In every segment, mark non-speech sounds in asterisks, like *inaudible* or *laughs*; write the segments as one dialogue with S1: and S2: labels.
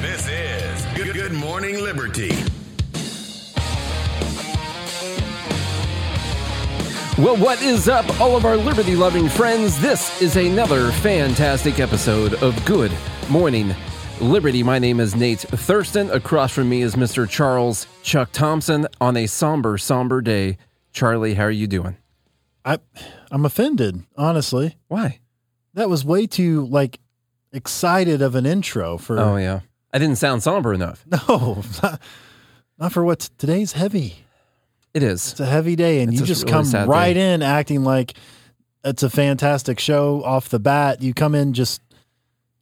S1: This is Good, Good Morning Liberty.
S2: Well, what is up, all of our liberty loving friends? This is another fantastic episode of Good Morning Liberty. My name is Nate Thurston. Across from me is Mr. Charles Chuck Thompson on a somber, somber day. Charlie, how are you doing?
S3: I I'm offended, honestly.
S2: Why?
S3: That was way too like excited of an intro for
S2: Oh, yeah. I didn't sound somber enough. *laughs*
S3: no, not, not for what today's heavy.
S2: It is.
S3: It's a heavy day, and
S2: It's
S3: you just
S2: really
S3: come right
S2: day.
S3: in acting like it's a fantastic show off the bat. You come in just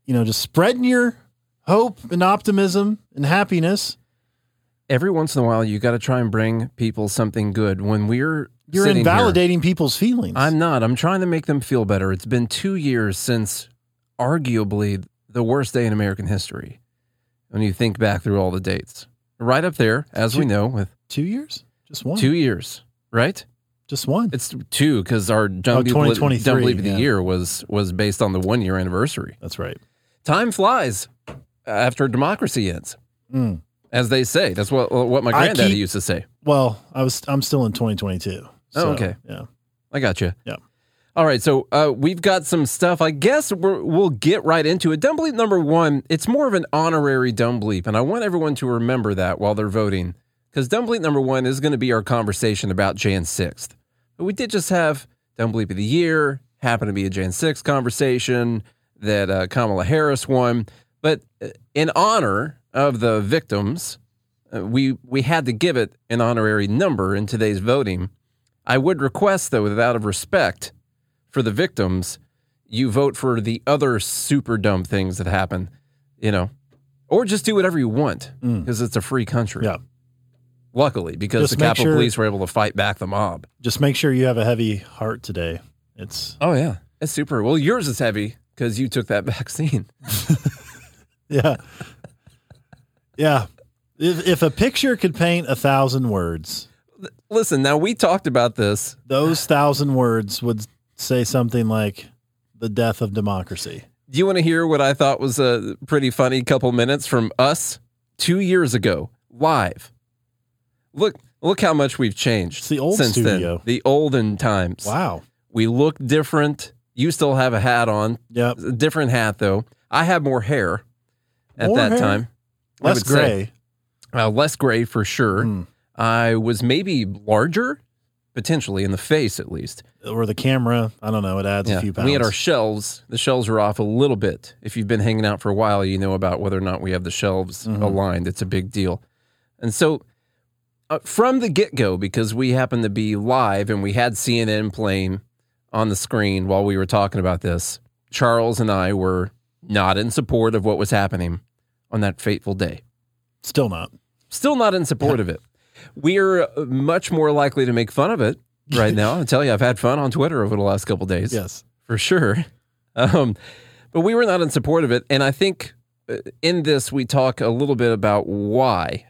S3: you know just spreading your hope and optimism and happiness.
S2: Every once in a while, you got to try and bring people something good. When we're
S3: You're
S2: sitting here-
S3: invalidating people's feelings.
S2: I'm not. I'm trying to make them feel better. It's been two years since arguably the worst day in American history. When you think back through all the dates, right up there, as we know, with
S3: two years, just one,
S2: two years, right?
S3: just one.
S2: It's two because our Don't
S3: Oh,
S2: Believe- Don't
S3: 2023,
S2: Believe of the. Year was was based on the one year anniversary.
S3: That's right.
S2: Time flies after democracy ends,
S3: Mm.
S2: as they say. That's what what my granddaddy
S3: keep-
S2: used to say.
S3: Well, I was I'm still in 2022.
S2: Oh,
S3: so,
S2: okay.
S3: Yeah.
S2: I got you.
S3: Yeah.
S2: All right, so uh, we've got some stuff. I guess we're, we'll get right into it. Dumb bleep number one. It's more of an honorary dumb bleep, and I want everyone to remember that while they're voting, because dumb bleep number one is going to be our conversation about Jan sixth. But we did just have dumb bleep of the year. Happened to be a Jan sixth conversation that uh, Kamala Harris won. But uh, in honor of the victims, uh, we we had to give it an honorary number in today's voting. I would request, though, that out of respect for the victims, you vote for the other super dumb things that happen, you know, or just do whatever you want because it's a free country.
S3: Mm. Yeah.
S2: Luckily, because
S3: Just
S2: the Capitol
S3: sure-
S2: Police were able to fight back the mob.
S3: Just make sure you have a heavy heart today. It's
S2: Oh, yeah. It's super. Well, yours is heavy because you took that *laughs* vaccine. *laughs*
S3: yeah. yeah. If if a picture could paint a thousand words,
S2: Listen, now we talked about this.
S3: those thousand words would say something like the death of democracy.
S2: Do you want to hear what I thought was a pretty funny couple minutes from us two years ago, live? Look, look how much we've changed
S3: It's the old
S2: since
S3: studio.
S2: then. The olden times.
S3: Wow.
S2: We look different. You still have a hat on,
S3: Yep.
S2: a different hat though. I have more hair at
S3: More
S2: that
S3: hair?
S2: time.
S3: Less gray.
S2: Uh, less gray for sure.
S3: Hmm.
S2: I was maybe larger, potentially in the face at least.
S3: Or the camera. I don't know. It adds a few pounds.
S2: We had our shelves. The shelves are off a little bit. If you've been hanging out for a while, you know about whether or not we have the shelves
S3: Mm-hmm.
S2: aligned. It's a big deal. And so, uh, from the get go, because we happened to be live and we had CNN playing on the screen while we were talking about this, Charles and I were not in support of what was happening on that fateful day.
S3: Still not.
S2: Still not in support of it. We're much more likely to make fun of it right now. I tell you, I've had fun on Twitter over the last couple days
S3: Yes.
S2: for sure. Um, but we were not in support of it. And I think uh, in this, we talk a little bit about why.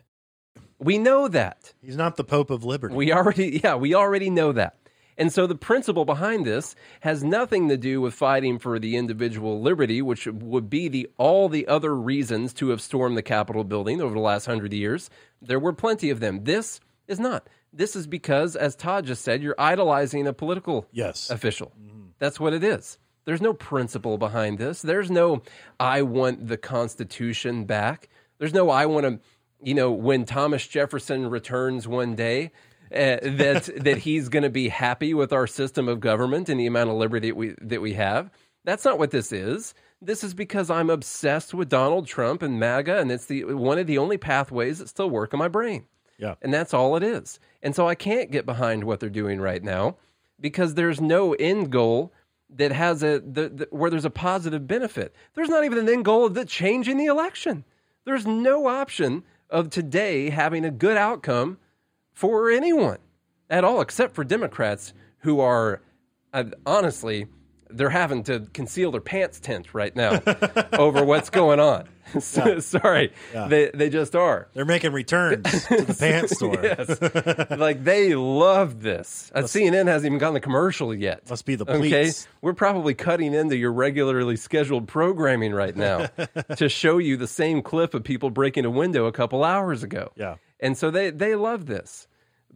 S2: We know that.
S3: He's not the Pope of Liberty.
S2: We already, *laughs* yeah, we already know that. And so the principle behind this has nothing to do with fighting for the individual liberty, which would be the all the other reasons to have stormed the Capitol building over the last hundred years. There were plenty of them. This is not. This is because, as Todd just said, you're idolizing a political
S3: yes.
S2: official. Mm-hmm. That's what it is. There's no principle behind this. There's no I want the Constitution back. There's no I want to, you know, when Thomas Jefferson returns one day, uh, that that he's going to be happy with our system of government and the amount of liberty that we that we have. That's not what this is. This is because I'm obsessed with Donald Trump and MAGA, and it's the one of the only pathways that still work in my brain.
S3: Yeah.
S2: And that's all it is. And so I can't get behind what they're doing right now because there's no end goal that has a the, the, where there's a positive benefit. There's not even an end goal of the changing the election. There's no option of today having a good outcome for anyone at all, except for Democrats who are uh, honestly they're having to conceal their pants tent right now *laughs* over what's going on. *laughs* So- Sorry,
S3: Yeah.
S2: they they just are.
S3: They're making returns *laughs* to the pants store.
S2: Yes. like they love this. Uh, CNN hasn't even gotten the commercial yet.
S3: Must be the
S2: Okay, we're probably cutting into your regularly scheduled programming right now to show you the same clip of people breaking a window a couple hours ago.
S3: Yeah.
S2: And so they they love this,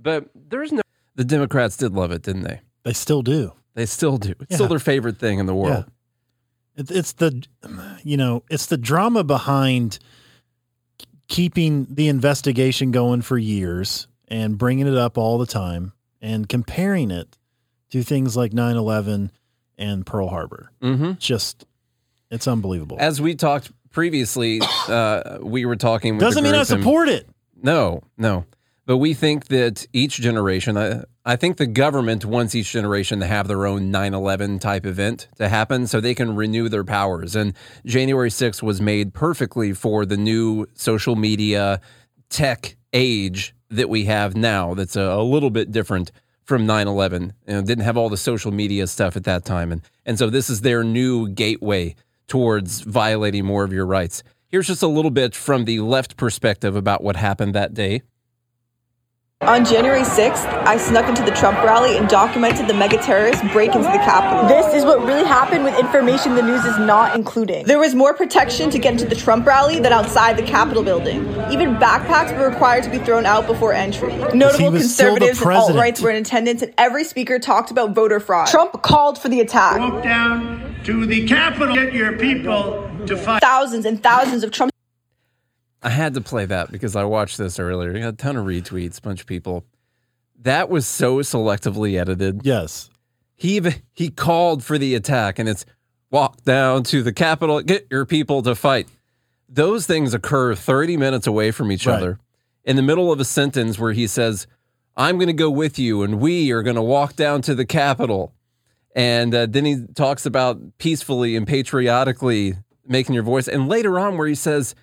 S2: but there's no. The Democrats did love it, didn't they?
S3: They still do.
S2: They still do. It's
S3: Yeah.
S2: still their favorite thing in the world.
S3: It, it's the, you know, it's the drama behind keeping the investigation going for years and bringing it up all the time and comparing it to things like 9 11 and Pearl Harbor.
S2: Mm-hmm.
S3: Just, it's unbelievable.
S2: As we talked previously, uh, we were talking. With
S3: Doesn't mean I
S2: group and-
S3: support it.
S2: No, no. But we think that each generation, I, I think the government wants each generation to have their own 9 11 type event to happen so they can renew their powers. And January 6th was made perfectly for the new social media tech age that we have now that's a, a little bit different from 9 11. You know, didn't have all the social media stuff at that time. And, and so this is their new gateway towards violating more of your rights. Here's just a little bit from the left perspective about what happened that day.
S4: On January 6th, I snuck into the Trump rally and documented the MAGA terrorists break into the Capitol. This is what really happened with information the news is not including. There was more protection to get into the Trump rally than outside the Capitol building. Even backpacks were required to be thrown out before entry. Notable
S3: was still the
S4: conservatives and alt rights were in attendance, and every speaker talked about voter fraud. Trump called for the attack.
S5: Walk down to the Capitol, get your people to fight.
S4: Thousands and thousands of Trump
S2: I had to play that because I watched this earlier. You got a ton of retweets, a bunch of people. That was so selectively edited.
S3: Yes.
S2: He even, he called for the attack, and it's walk down to the Capitol, get your people to fight. Those things occur 30 minutes away from each
S3: Right.
S2: other in the middle of a sentence where he says, I'm going to go with you, and we are going to walk down to the Capitol. And uh, then he talks about peacefully and patriotically making your voice. And later on, where he says,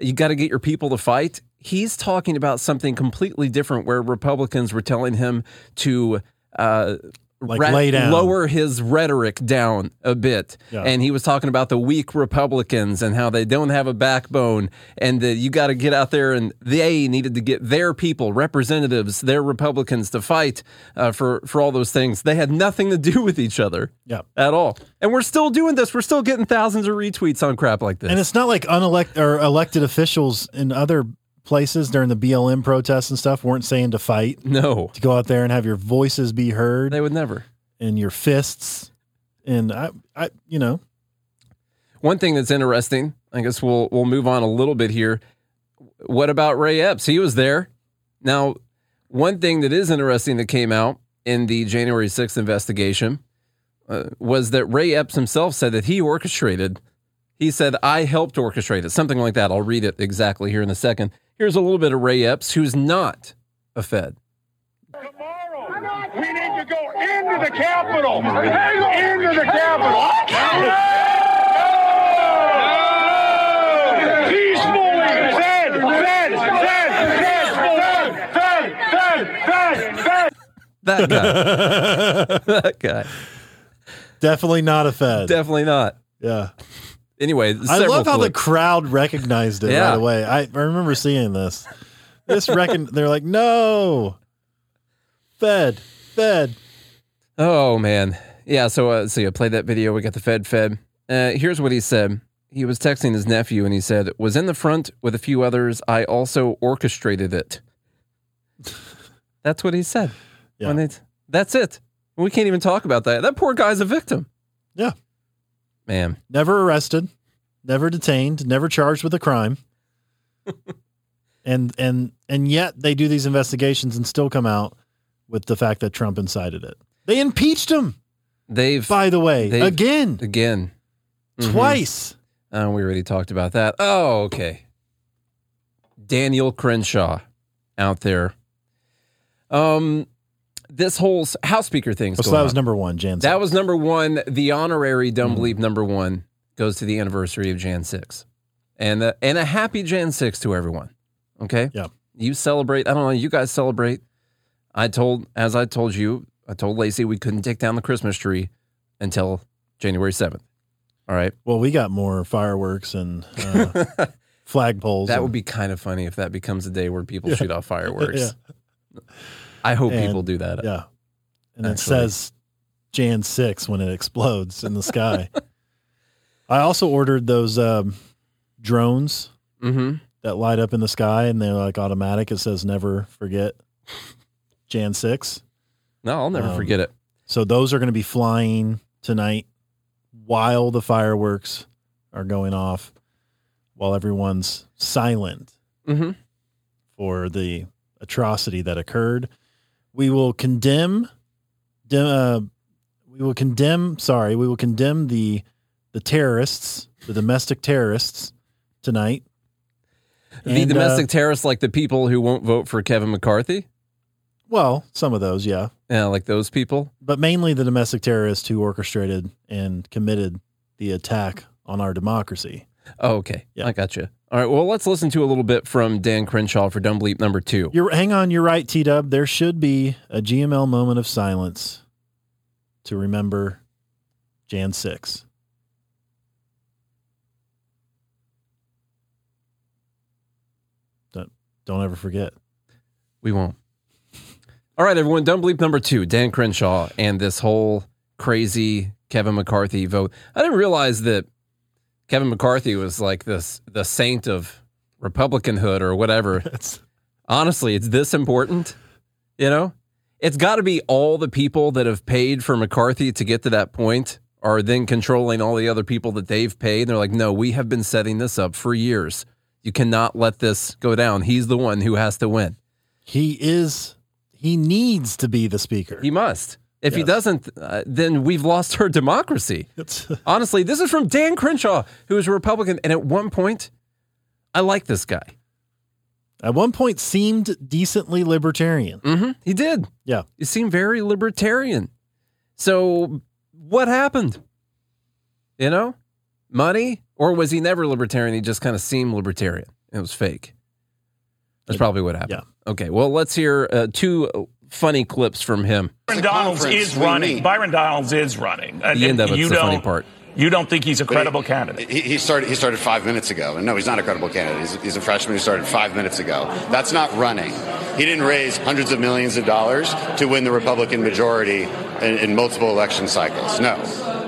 S2: you got to get your people to fight. He's talking about something completely different where Republicans were telling him to uh,
S3: Like lay down.
S2: lower his rhetoric down a bit.
S3: Yeah.
S2: And he was talking about the weak Republicans and how they don't have a backbone and that you got to get out there and they needed to get their people, representatives, their Republicans to fight uh, for, for all those things. They had nothing to do *laughs* with each other
S3: Yeah.
S2: at all. And we're still doing this. We're still getting thousands of retweets on crap like this.
S3: And it's not like unelect or elected officials in other places during the BLM protests and stuff weren't saying to fight,
S2: no,
S3: to go out there and have your voices be heard
S2: they would never.
S3: and your fists. And I, I, you know,
S2: One thing that's interesting, I guess we'll we'll move on a little bit here. What about Ray Epps? He was there. Now, one thing that is interesting that came out in the January 6th investigation uh, was that Ray Epps himself said that he orchestrated. He said, I helped orchestrate it, something like that. I'll read it exactly here in a second. Here's a little bit of Ray Epps, who's not a Fed.
S6: Tomorrow, we need to go into the Capitol. Into the Capitol. Peacefully. Fed, fed, fed, fed, fed, fed, fed, fed.
S2: That guy. *laughs* that guy.
S3: definitely not a Fed.
S2: Definitely not.
S3: yeah.
S2: Anyway,
S3: I love how the crowd recognized it
S2: Yeah.
S3: right away. I, I remember seeing this. This reckon *laughs* they're like, no, Fed, Fed.
S2: Oh man, yeah. So, uh, so yeah, played that video. We got the Fed Fed. Uh, here's what he said. He was texting his nephew, and he said, "Was in the front with a few others. I also orchestrated it." That's what he said.
S3: Yeah.
S2: That's it. We can't even talk about that. That poor guy's a victim.
S3: Yeah.
S2: Man,
S3: never arrested, never detained, never charged with a crime. *laughs* and and and yet they do these investigations and still come out with the fact that Trump incited it. They impeached him,
S2: they've
S3: by the way, again,
S2: again. Mhm.
S3: twice.
S2: Oh, we already talked about that. Oh, okay. Daniel Crenshaw out there. Um, this whole House Speaker thing.
S3: Oh, so that was
S2: on.
S3: number one, Jan.
S2: That was number one. The honorary Dumb
S3: Mm-hmm.
S2: Bleep number one goes to the anniversary of Jan 6. And, uh, and a happy Jan 6 to everyone. Okay?
S3: Yeah.
S2: You celebrate. I don't know. You guys celebrate. I told, as I told you, I told Lacey we couldn't take down the Christmas tree until January 7th. All right.
S3: Well, we got more fireworks and uh, *laughs* flagpoles.
S2: That
S3: and-
S2: would be kind of funny if that becomes a day where people shoot off *laughs* fireworks.
S3: Yeah.
S2: I hope
S3: And-
S2: people do that.
S3: Yeah. And
S2: Actually.
S3: it says Jan 6 when it explodes in the sky. *laughs* I also ordered those um, drones
S2: Mm-hmm.
S3: that light up in the sky and they're like automatic. It says never forget Jan 6.
S2: No, I'll never
S3: Um,
S2: forget it.
S3: So those are going to be flying tonight while the fireworks are going off, while everyone's silent
S2: Mm-hmm.
S3: for the atrocity that occurred. We will condemn, de- uh, we will condemn. Sorry, we will condemn the the terrorists, the domestic terrorists tonight.
S2: The
S3: And, uh,
S2: domestic terrorists, like the people who won't vote for Kevin McCarthy.
S3: well, some of those, yeah,
S2: Yeah, like those people.
S3: but mainly the domestic terrorists who orchestrated and committed the attack on our democracy.
S2: Oh, okay.
S3: Yeah.
S2: I got you. All right. Well, let's listen to a little bit from Dan Crenshaw for Dumb Bleep number two.
S3: You're hang on, you're right, T Dub. There should be a GML moment of silence to remember Jan six. Don't don't ever forget.
S2: We won't. All right, everyone. Dumb Bleep number two, Dan Crenshaw, and this whole crazy Kevin McCarthy vote. I didn't realize that Kevin McCarthy was like this the saint of Republicanhood or whatever. *laughs*
S3: That's
S2: Honestly, it's this important. You know, it's got to be all the people that have paid for McCarthy to get to that point are then controlling all the other people that they've paid. They're like, no, we have been setting this up for years. You cannot let this go down. He's the one who has to win.
S3: he is he needs to be the speaker.
S2: He must. If he doesn't, uh, then we've lost our democracy. *laughs* Honestly, this is from Dan Crenshaw, who is a Republican. And at one point, I like this guy.
S3: at one point seemed decently libertarian.
S2: hmm He did.
S3: Yeah.
S2: He seemed very libertarian. So what happened? You know, money, or was he never libertarian? He just kind of seemed libertarian. It was fake. That's probably what happened. Yeah. Okay. Well, let's hear uh, two funny clips from him.
S5: Byron Donalds is running.
S7: meet.
S5: Byron Donalds is running. And,
S2: The end of it's
S5: you
S2: the funny
S5: don't-
S2: part.
S5: You don't think he's a credible
S7: he,
S5: candidate?
S7: He, he started. He started five minutes ago, and no, he's not a credible candidate. He's, he's a freshman who started five minutes ago. That's not running. He didn't raise hundreds of millions of dollars to win the Republican majority in, in multiple election cycles. No,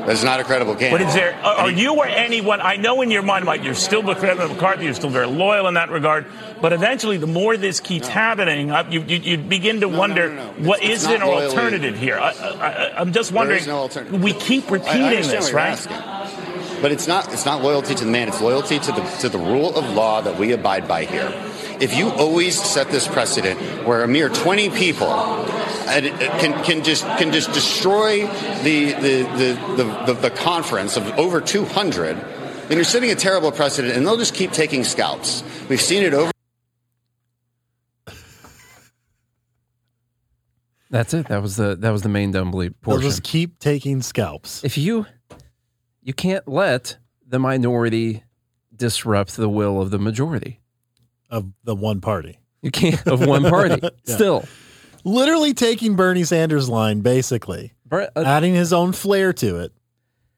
S7: that's not a credible candidate.
S5: But is there, are, are
S7: he-
S5: you or anyone, I know in your mind, Mike, you're still with President McCarthy, you're still very loyal in that regard, but eventually the more this keeps happening, uh, you, you, you begin to
S7: no,
S5: wonder,
S7: no, no.
S5: what
S7: It's-
S5: is
S7: it's
S5: an
S7: loyally-
S5: alternative here? I, I, I'm just wondering,
S7: no alternative.
S5: we keep
S7: I- I
S5: repeating this, right?
S7: asking. But it's not. It's not loyalty to the man. It's loyalty to the to the rule of law that we abide by here. If you always set this precedent where a mere 20 people and it- it can, can just can just destroy the the, the, the, the the conference of over 200, then you're setting a terrible precedent, and they'll just keep taking scalps. We've seen it over.
S2: That's it. That was the that was the main dumb bleep
S3: They'll just keep taking scalps.
S2: if you you can't let the minority disrupt the will of the majority.
S3: of the one party.
S2: You can't of one party. *laughs*
S3: Yeah.
S2: Still,
S3: Literally taking Bernie Sanders' line, basically,
S2: Bre- uh,
S3: adding his own flair to it.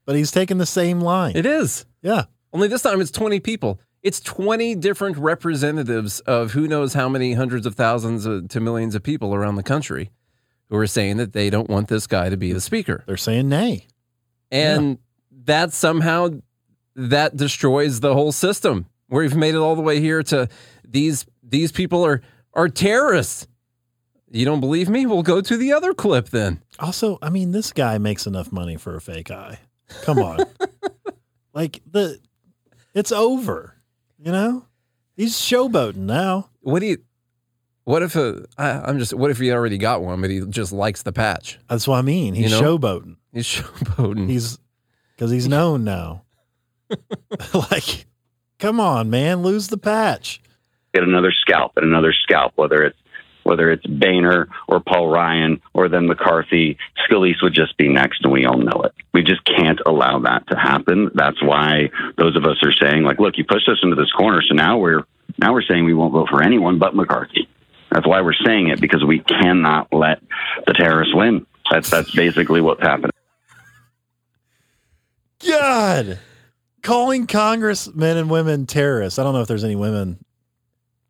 S3: But he's taking the same line.
S2: it is.
S3: yeah.
S2: Only this time it's 20 people. It's 20 different representatives of who knows how many hundreds of thousands to millions of people around the country who are saying that they don't want this guy to be the speaker.
S3: They're saying nay.
S2: And that somehow that destroys the whole system. Where We've made it all the way here to these these people are are terrorists. You don't believe me? We'll go to the other clip then.
S3: Also, I mean, this guy makes enough money for a fake eye. Come on. *laughs* Like the, it's over. You know, he's showboating now.
S2: What do you? What if a? I, I'm just. What if he already got one, but he just likes the patch?
S3: That's what I mean. He's
S2: You know?
S3: showboating.
S2: He's showboating.
S3: He's because he's known now. *laughs* like, come on, man, lose the patch.
S8: get another scalp and another scalp, whether it's whether it's Boehner or Paul Ryan or then McCarthy, Scalise would just be next, and we all know it. We just can't allow that to happen. That's why those of us are saying, like, look, you pushed us into this corner, so now we're now we're saying we won't vote for anyone but McCarthy. That's why we're saying it because we cannot let the terrorists win. That's that's basically what's happening.
S3: God, calling congressmen and women terrorists. I don't know if there's any women.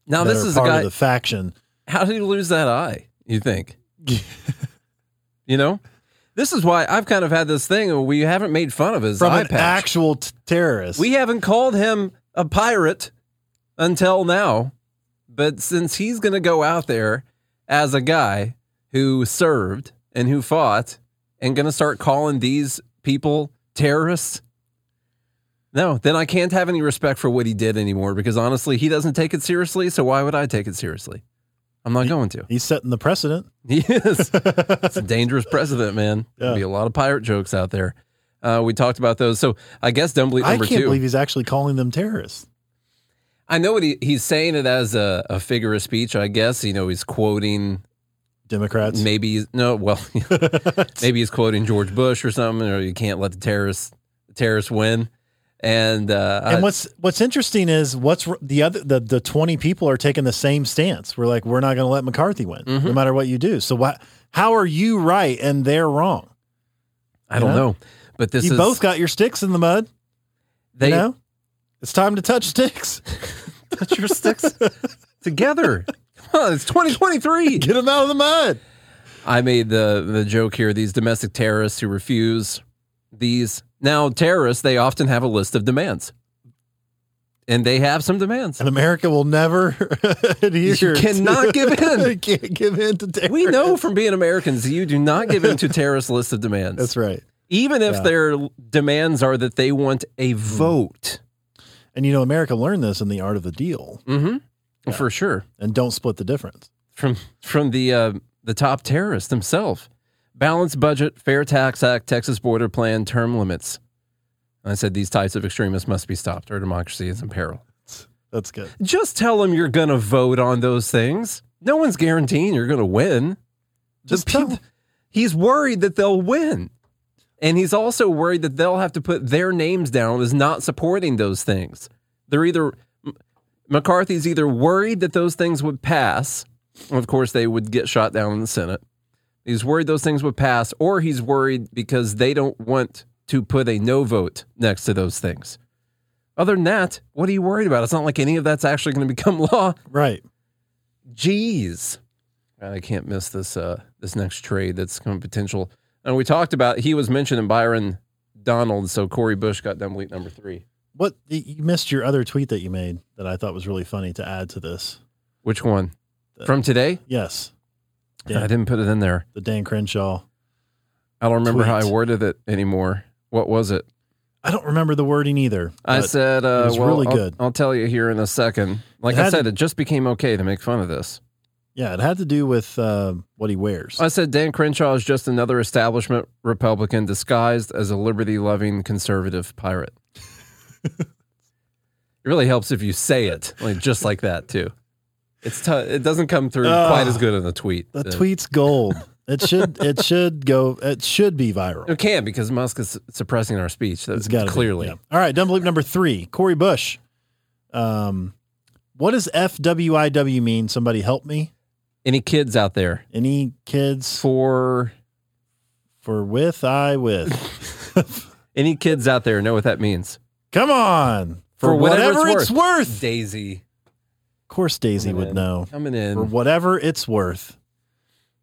S2: now
S3: that
S2: this
S3: are
S2: is a
S3: part
S2: guy.
S3: of the faction.
S2: how did he lose that eye? You think? *laughs* you know, this is why I've kind of had this thing. We haven't made fun of his
S3: from
S2: eye
S3: an
S2: patch.
S3: actual t- terrorist.
S2: We haven't called him a pirate until now, but since he's going to go out there as a guy who served and who fought and going to start calling these people terrorists, no, then I can't have any respect for what he did anymore because honestly, he doesn't take it seriously. So why would I take it seriously? I'm not going to.
S3: He's setting the precedent. *laughs*
S2: He is. *laughs* it's a dangerous precedent, man. There'll be a lot of pirate jokes out there. Uh, we talked about those. So I guess Dumbleweed
S3: I
S2: number
S3: can't
S2: two.
S3: believe he's actually calling them terrorists.
S2: I know what he, he's saying it as a, a figure of speech. I guess you know he's quoting
S3: Democrats.
S2: maybe he's- no well *laughs* *laughs* maybe he's quoting George Bush or something or you can't let the terrorists the terrorists win and uh,
S3: And what's what's interesting is what's the other the the twenty people are taking the same stance. We're like we're not going to let McCarthy win,
S2: Mm-hmm.
S3: no matter what you do. So what? How are you right and they're wrong?
S2: I don't
S3: know?
S2: know but this
S3: you
S2: is
S3: both got your sticks in the mud.
S2: they
S3: you know, it's time to touch sticks. *laughs*
S2: touch your sticks together. Come on, it's 2023.
S3: Get them out of the mud.
S2: I made the the joke here. These domestic terrorists who refuse these now terrorists, they often have a list of demands, and they have some demands.
S3: And America will never *laughs* adhere.
S2: You cannot
S3: to-
S2: give in. *laughs*
S3: can't give in to terrorists.
S2: We know from being Americans, you do not give in to terrorist list of demands.
S3: That's right.
S2: Even if
S3: Yeah.
S2: their demands are that they want a vote.
S3: And you know, America learned this in the art of the deal,
S2: Mm-hmm. For sure.
S3: and don't split the difference.
S2: From from the uh, the top terrorist himself. Balanced budget, fair tax act, Texas border plan, term limits. I said these types of extremists must be stopped. Our democracy is in peril.
S3: That's good.
S2: Just tell them you're going to vote on those things. No one's guaranteeing you're going to win.
S3: Just tell
S2: he's worried that they'll win. And he's also worried that they'll have to put their names down as not supporting those things. They're either, McCarthy's either worried that those things would pass. Of course, they would get shot down in the Senate. He's worried those things would pass, or he's worried because they don't want to put a no vote next to those things. Other than that, what are you worried about? It's not like any of that's actually going *laughs* to become law.
S3: Right.
S2: Jeez. I can't miss this uh this next trade that's come potential. And we talked about he was mentioning Byron Donald, so Cori Bush got dumb leak number three.
S3: What you missed your other tweet that you made that I thought was really funny to add to this.
S2: Which one? From today?
S3: Yes,
S2: I didn't put it in there.
S3: the Dan Crenshaw.
S2: I don't remember how I worded it anymore. What was it?
S3: I don't remember the wording either.
S2: I said, uh,
S3: it was
S2: well,
S3: really
S2: I'll-
S3: good.
S2: I'll, tell you here in a second. Like I said,
S3: to-
S2: it just became okay to make fun of this.
S3: Yeah, it had to do with uh, what he wears.
S2: I said Dan Crenshaw is just another establishment Republican disguised as a liberty loving conservative pirate. *laughs* it really helps if you say it like just like that too. It's t- it doesn't come through
S3: Ugh.
S2: quite as good in the tweet.
S3: the
S2: Uh,
S3: tweet's gold. It should it should go. It should be viral.
S2: It can because Musk is suppressing our speech. That's
S3: got
S2: clearly.
S3: Be, yeah. All right, dumb belief number three. Cori Bush. Um, what does FWIW mean? Somebody help me.
S2: Any kids out there
S3: Any kids
S2: for
S3: for with I with? *laughs*
S2: any kids out there know what that means?
S3: Come on.
S2: For whatever it's
S3: it's worth.
S2: Daisy
S3: Of course, Daisy
S2: coming
S3: would
S2: in.
S3: know.
S2: coming in For
S3: whatever it's worth.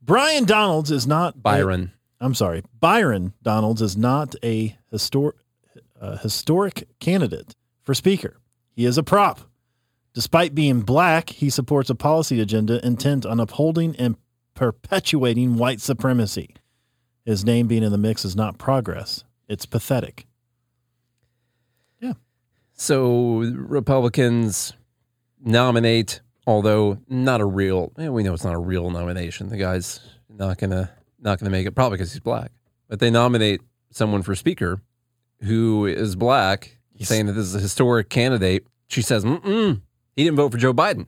S3: Brian Donalds is not
S2: Byron.
S3: I'm sorry. Byron Donalds is not a histor- uh, historic candidate for speaker. He is a prop. Despite being black, he supports a policy agenda intent on upholding and perpetuating white supremacy. His name being in the mix is not progress, it's pathetic. Yeah.
S2: So Republicans nominate, although not a real. eh, we know it's not a real nomination. The guy's not gonna not gonna make it, probably because he's black. But they nominate someone for speaker who is black, saying that this is a historic candidate. She says, Mm-mm, he didn't vote for Joe Biden.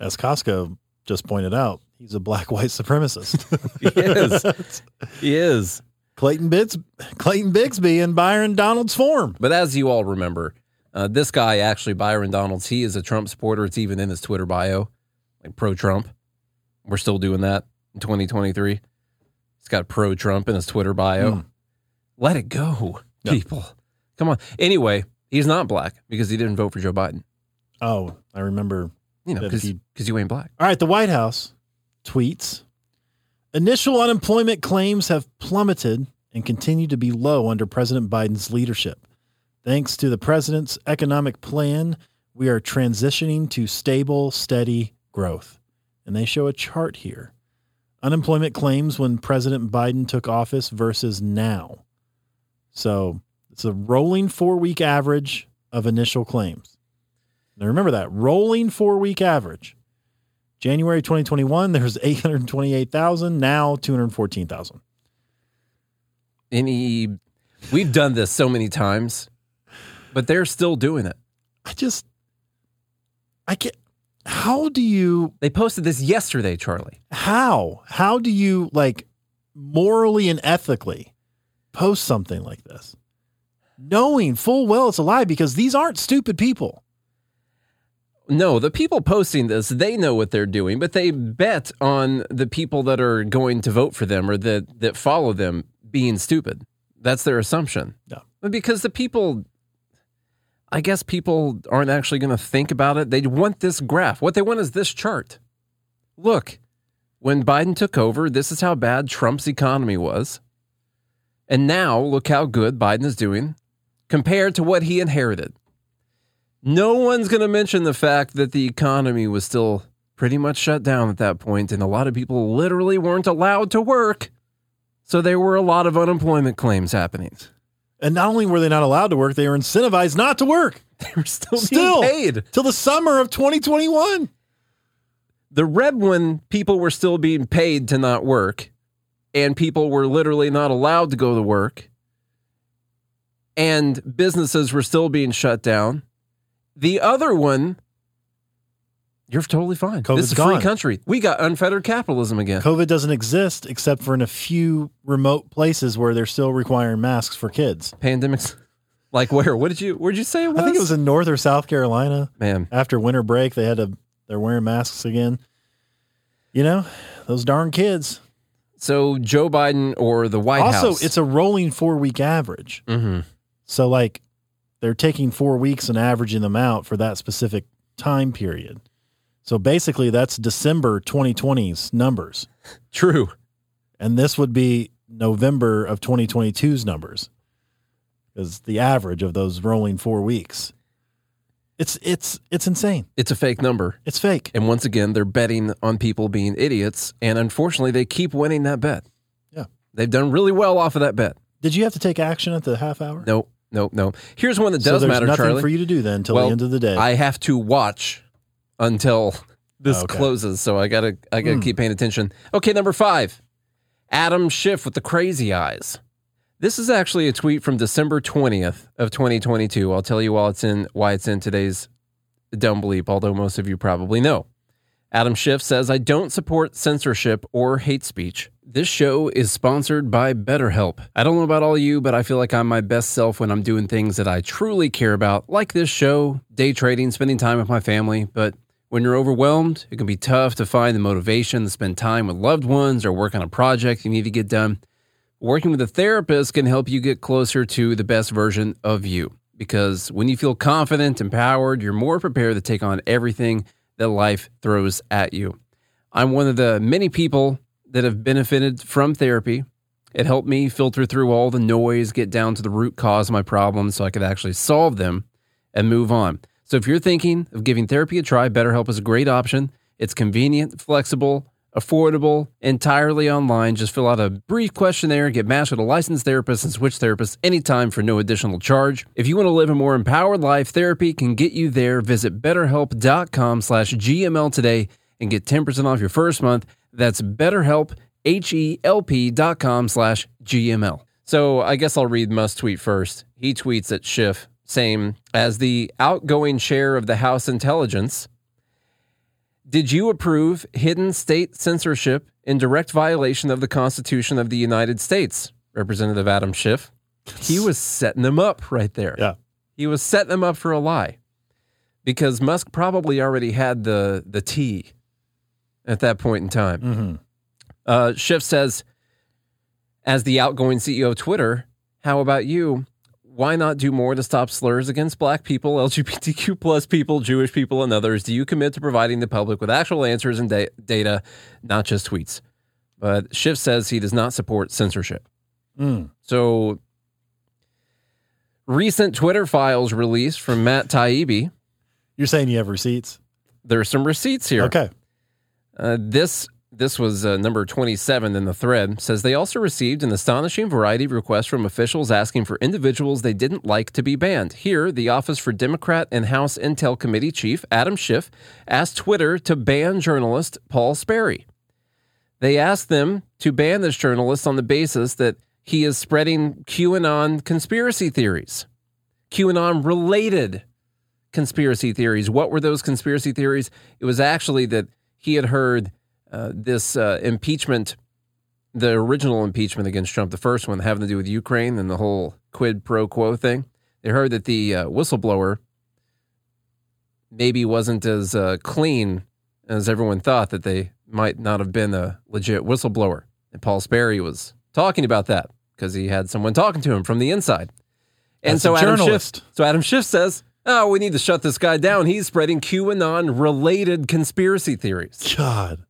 S3: As Costco just pointed out, he's a black *laughs* white supremacist.
S2: He is. he is.
S3: Clayton Bits, Clayton Bigsby in Byron Donald's form.
S2: But as you all remember, uh, this guy actually Byron Donalds, he is a Trump supporter. It's even in his Twitter bio, like pro Trump. We're still doing that in 2023. He's got pro Trump in his Twitter bio.
S3: Mm.
S2: Let it go,
S3: Yep.
S2: people. Come on. Anyway, he's not black because he didn't vote for Joe Biden.
S3: Oh, I remember.
S2: You know, because
S3: you-
S2: you ain't black.
S3: All right, the White House tweets Initial unemployment claims have plummeted and continue to be low under President Biden's leadership. Thanks to the president's economic plan, we are transitioning to stable, steady growth. And they show a chart here. Unemployment claims when President Biden took office versus now. So it's a rolling four week average of initial claims. Now remember that rolling four week average. January 2021, *laughs* there's 828,000. Now 214,000.
S2: Any, we've done this so many times, but they're still doing it.
S3: I just, I can't. How do you?
S2: They posted this yesterday, Charlie.
S3: How? How do you like morally and ethically post something like this, knowing full well it's a lie? Because these aren't stupid people.
S2: No, the people posting this, they know what they're doing, but they bet on the people that are going to vote for them or that that follow them being stupid. That's their assumption.
S3: Yeah.
S2: Because the people I guess people aren't actually going to think about it. They want this graph. What they want is this chart. Look, when Biden took over, this is how bad Trump's economy was. And now look how good Biden is doing compared to what he inherited. No one's going to mention the fact that the economy was still pretty much shut down at that point, and a lot of people literally weren't allowed to work. So there were a lot of unemployment claims happening.
S3: And not only were they not allowed to work, they were incentivized not to work. *laughs*
S2: They were still,
S3: Still
S2: being paid.
S3: till the summer of 2021.
S2: The red one, people were still being paid to not work, and people were literally not allowed to go to work, and businesses were still being shut down. The other one, you're totally fine.
S3: COVID's
S2: this is a
S3: gone.
S2: free country. We got unfettered capitalism again.
S3: COVID doesn't exist except for in a few remote places where they're still requiring masks for kids.
S2: Pandemics, *laughs* like where? What did you? Where'd you say it was?
S3: I think it was in North or South Carolina.
S2: Man,
S3: After winter break, they had to they're wearing masks again. You know, those darn kids.
S2: so Joe Biden or the White
S3: also,
S2: House.
S3: Also, it's a rolling four week average.
S2: hmm
S3: So like they're taking four weeks and averaging them out for that specific time period. So basically that's December 2020's numbers.
S2: true.
S3: And this would be November of 2022's numbers. Is the average of those rolling four weeks. It's it's it's insane.
S2: It's a fake number.
S3: It's fake.
S2: And once again, they're betting on people being idiots. And unfortunately, they keep winning that bet.
S3: Yeah.
S2: They've done really well off of that bet.
S3: Did you have to take action at the half hour?
S2: No, no, no. Here's one that
S3: so
S2: does
S3: there's
S2: matter,
S3: nothing
S2: Charlie.
S3: for you to do then until
S2: Well,
S3: the end of the day.
S2: I have to watch until *laughs* this
S3: Okay.
S2: closes. So I gotta I gotta
S3: Hmm.
S2: keep paying attention. Okay, number five. Adam Schiff with the crazy eyes. This is actually a tweet from December 20th of 2022. I'll tell you why it's in why it's in today's dumb bleep, although most of you probably know. Adam Schiff says, I don't support censorship or hate speech. This show is sponsored by BetterHelp. I don't know about all of you, but I feel like I'm my best self when I'm doing things that I truly care about, like this show, day trading, spending time with my family. But when you're overwhelmed, it can be tough to find the motivation to spend time with loved ones or work on a project you need to get done. Working with a therapist can help you get closer to the best version of you because when you feel confident, empowered, you're more prepared to take on everything that life throws at you. I'm one of the many people that have benefited from therapy. It helped me filter through all the noise, get down to the root cause of my problems so I could actually solve them and move on. So if you're thinking of giving therapy a try, BetterHelp is a great option. It's convenient, flexible, affordable, entirely online. Just fill out a brief questionnaire, get matched with a licensed therapist, and switch therapists anytime for no additional charge. If you want to live a more empowered life, therapy can get you there. Visit betterhelp.com slash GML today and get 10% off your first month. That's betterhelp, H-E-L-P dot com slash GML. So I guess I'll read Must tweet first. He tweets at Schiff, saying, as the outgoing chair of the House Intelligence, did you approve hidden state censorship in direct violation of the Constitution of the United States? Representative Adam Schiff. He was setting them up right there.
S3: Yeah.
S2: He was setting them up for a lie because Musk probably already had the, the tea at that point in time.
S3: Mm-hmm.
S2: Uh, Schiff says, as the outgoing CEO of Twitter, how about you? Why not do more to stop slurs against black people, LGBTQ plus people, Jewish people, and others? Do you commit to providing the public with actual answers and da- data, not just tweets? But Schiff says he does not support censorship.
S3: Mm.
S2: So, recent Twitter files released from Matt Taibbi.
S3: You're saying you have receipts?
S2: There's some receipts here.
S3: Okay.
S2: Uh, this this was uh, number 27 in the thread says they also received an astonishing variety of requests from officials asking for individuals they didn't like to be banned. Here, the Office for Democrat and House Intel Committee Chief Adam Schiff asked Twitter to ban journalist Paul Sperry. They asked them to ban this journalist on the basis that he is spreading QAnon conspiracy theories, QAnon related conspiracy theories. What were those conspiracy theories? It was actually that he had heard uh, this uh, impeachment, the original impeachment against Trump, the first one having to do with Ukraine and the whole quid pro quo thing. They heard that the uh, whistleblower maybe wasn't as uh, clean as everyone thought, that they might not have been a legit whistleblower. And Paul Sperry was talking about that because he had someone talking to him from the inside. And
S3: As
S2: so
S3: a
S2: Adam Schiff,
S3: journalist.
S2: so Adam Schiff says, "Oh, we need to shut this guy down. He's spreading QAnon related conspiracy theories."
S3: God.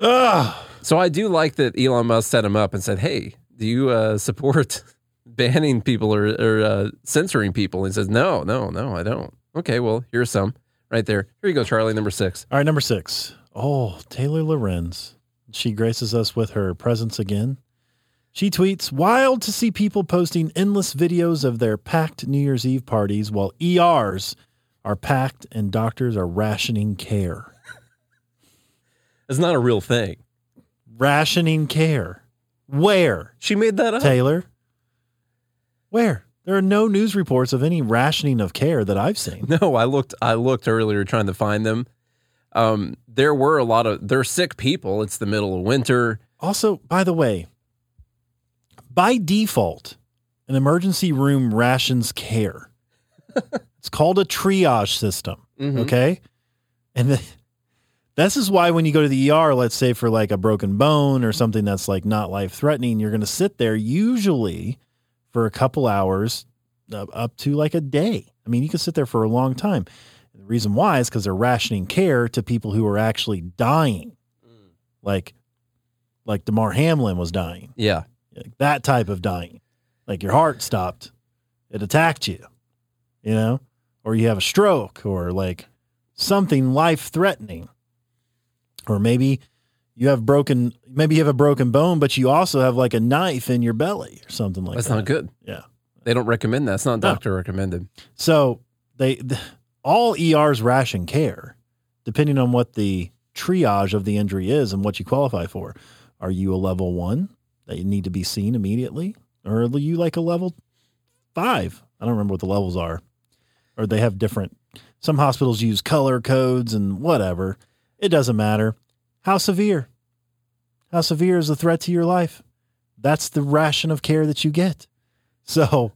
S3: Ugh.
S2: So I do like that Elon Musk set him up and said, "Hey, do you uh, support *laughs* banning people or, or uh, censoring people?" And he says, "No, no, no, I don't." Okay, well, here's some right there. Here you go, Charlie, number six.
S3: All right, number six. Oh, Taylor Lorenz. She graces us with her presence again. She tweets, wild to see people posting endless videos of their packed New Year's Eve parties while ERs are packed and doctors are rationing care.
S2: It's not a real thing.
S3: Rationing care. Where?
S2: She made that up.
S3: Taylor? Where? There are no news reports of any rationing of care that I've seen. *laughs*
S2: No, I looked. I looked earlier trying to find them. Um, there were a lot of they're sick people. It's the middle of winter.
S3: Also, by the way, by default, an emergency room rations care. *laughs* it's called a triage system.
S2: Mhm.
S3: Okay. And the, this is why when you go to the ER, let's say for like a broken bone or something that's like not life threatening, you're going to sit there usually for a couple hours uh, up to like a day. I mean, you can sit there for a long time. The reason why is because they're rationing care to people who are actually dying, like like Damar Hamlin was dying,
S2: Yeah,
S3: like that type of dying, like your heart stopped, it attacked you, you know, or you have a stroke, or like something life threatening, or maybe you have broken, maybe you have a broken bone, but you also have like a knife in your belly or something like
S2: that's
S3: that.
S2: That's not good.
S3: Yeah.
S2: They don't recommend that. It's not
S3: No.
S2: doctor recommended.
S3: So they th- all ERs ration care, depending on what the triage of the injury is and what you qualify for. Are you a level one that you need to be seen immediately, or are you like a level five? I don't remember what the levels are, or they have different. Some hospitals use color codes and whatever. It doesn't matter. How severe? How severe is the threat to your life? That's the ration of care that you get. So,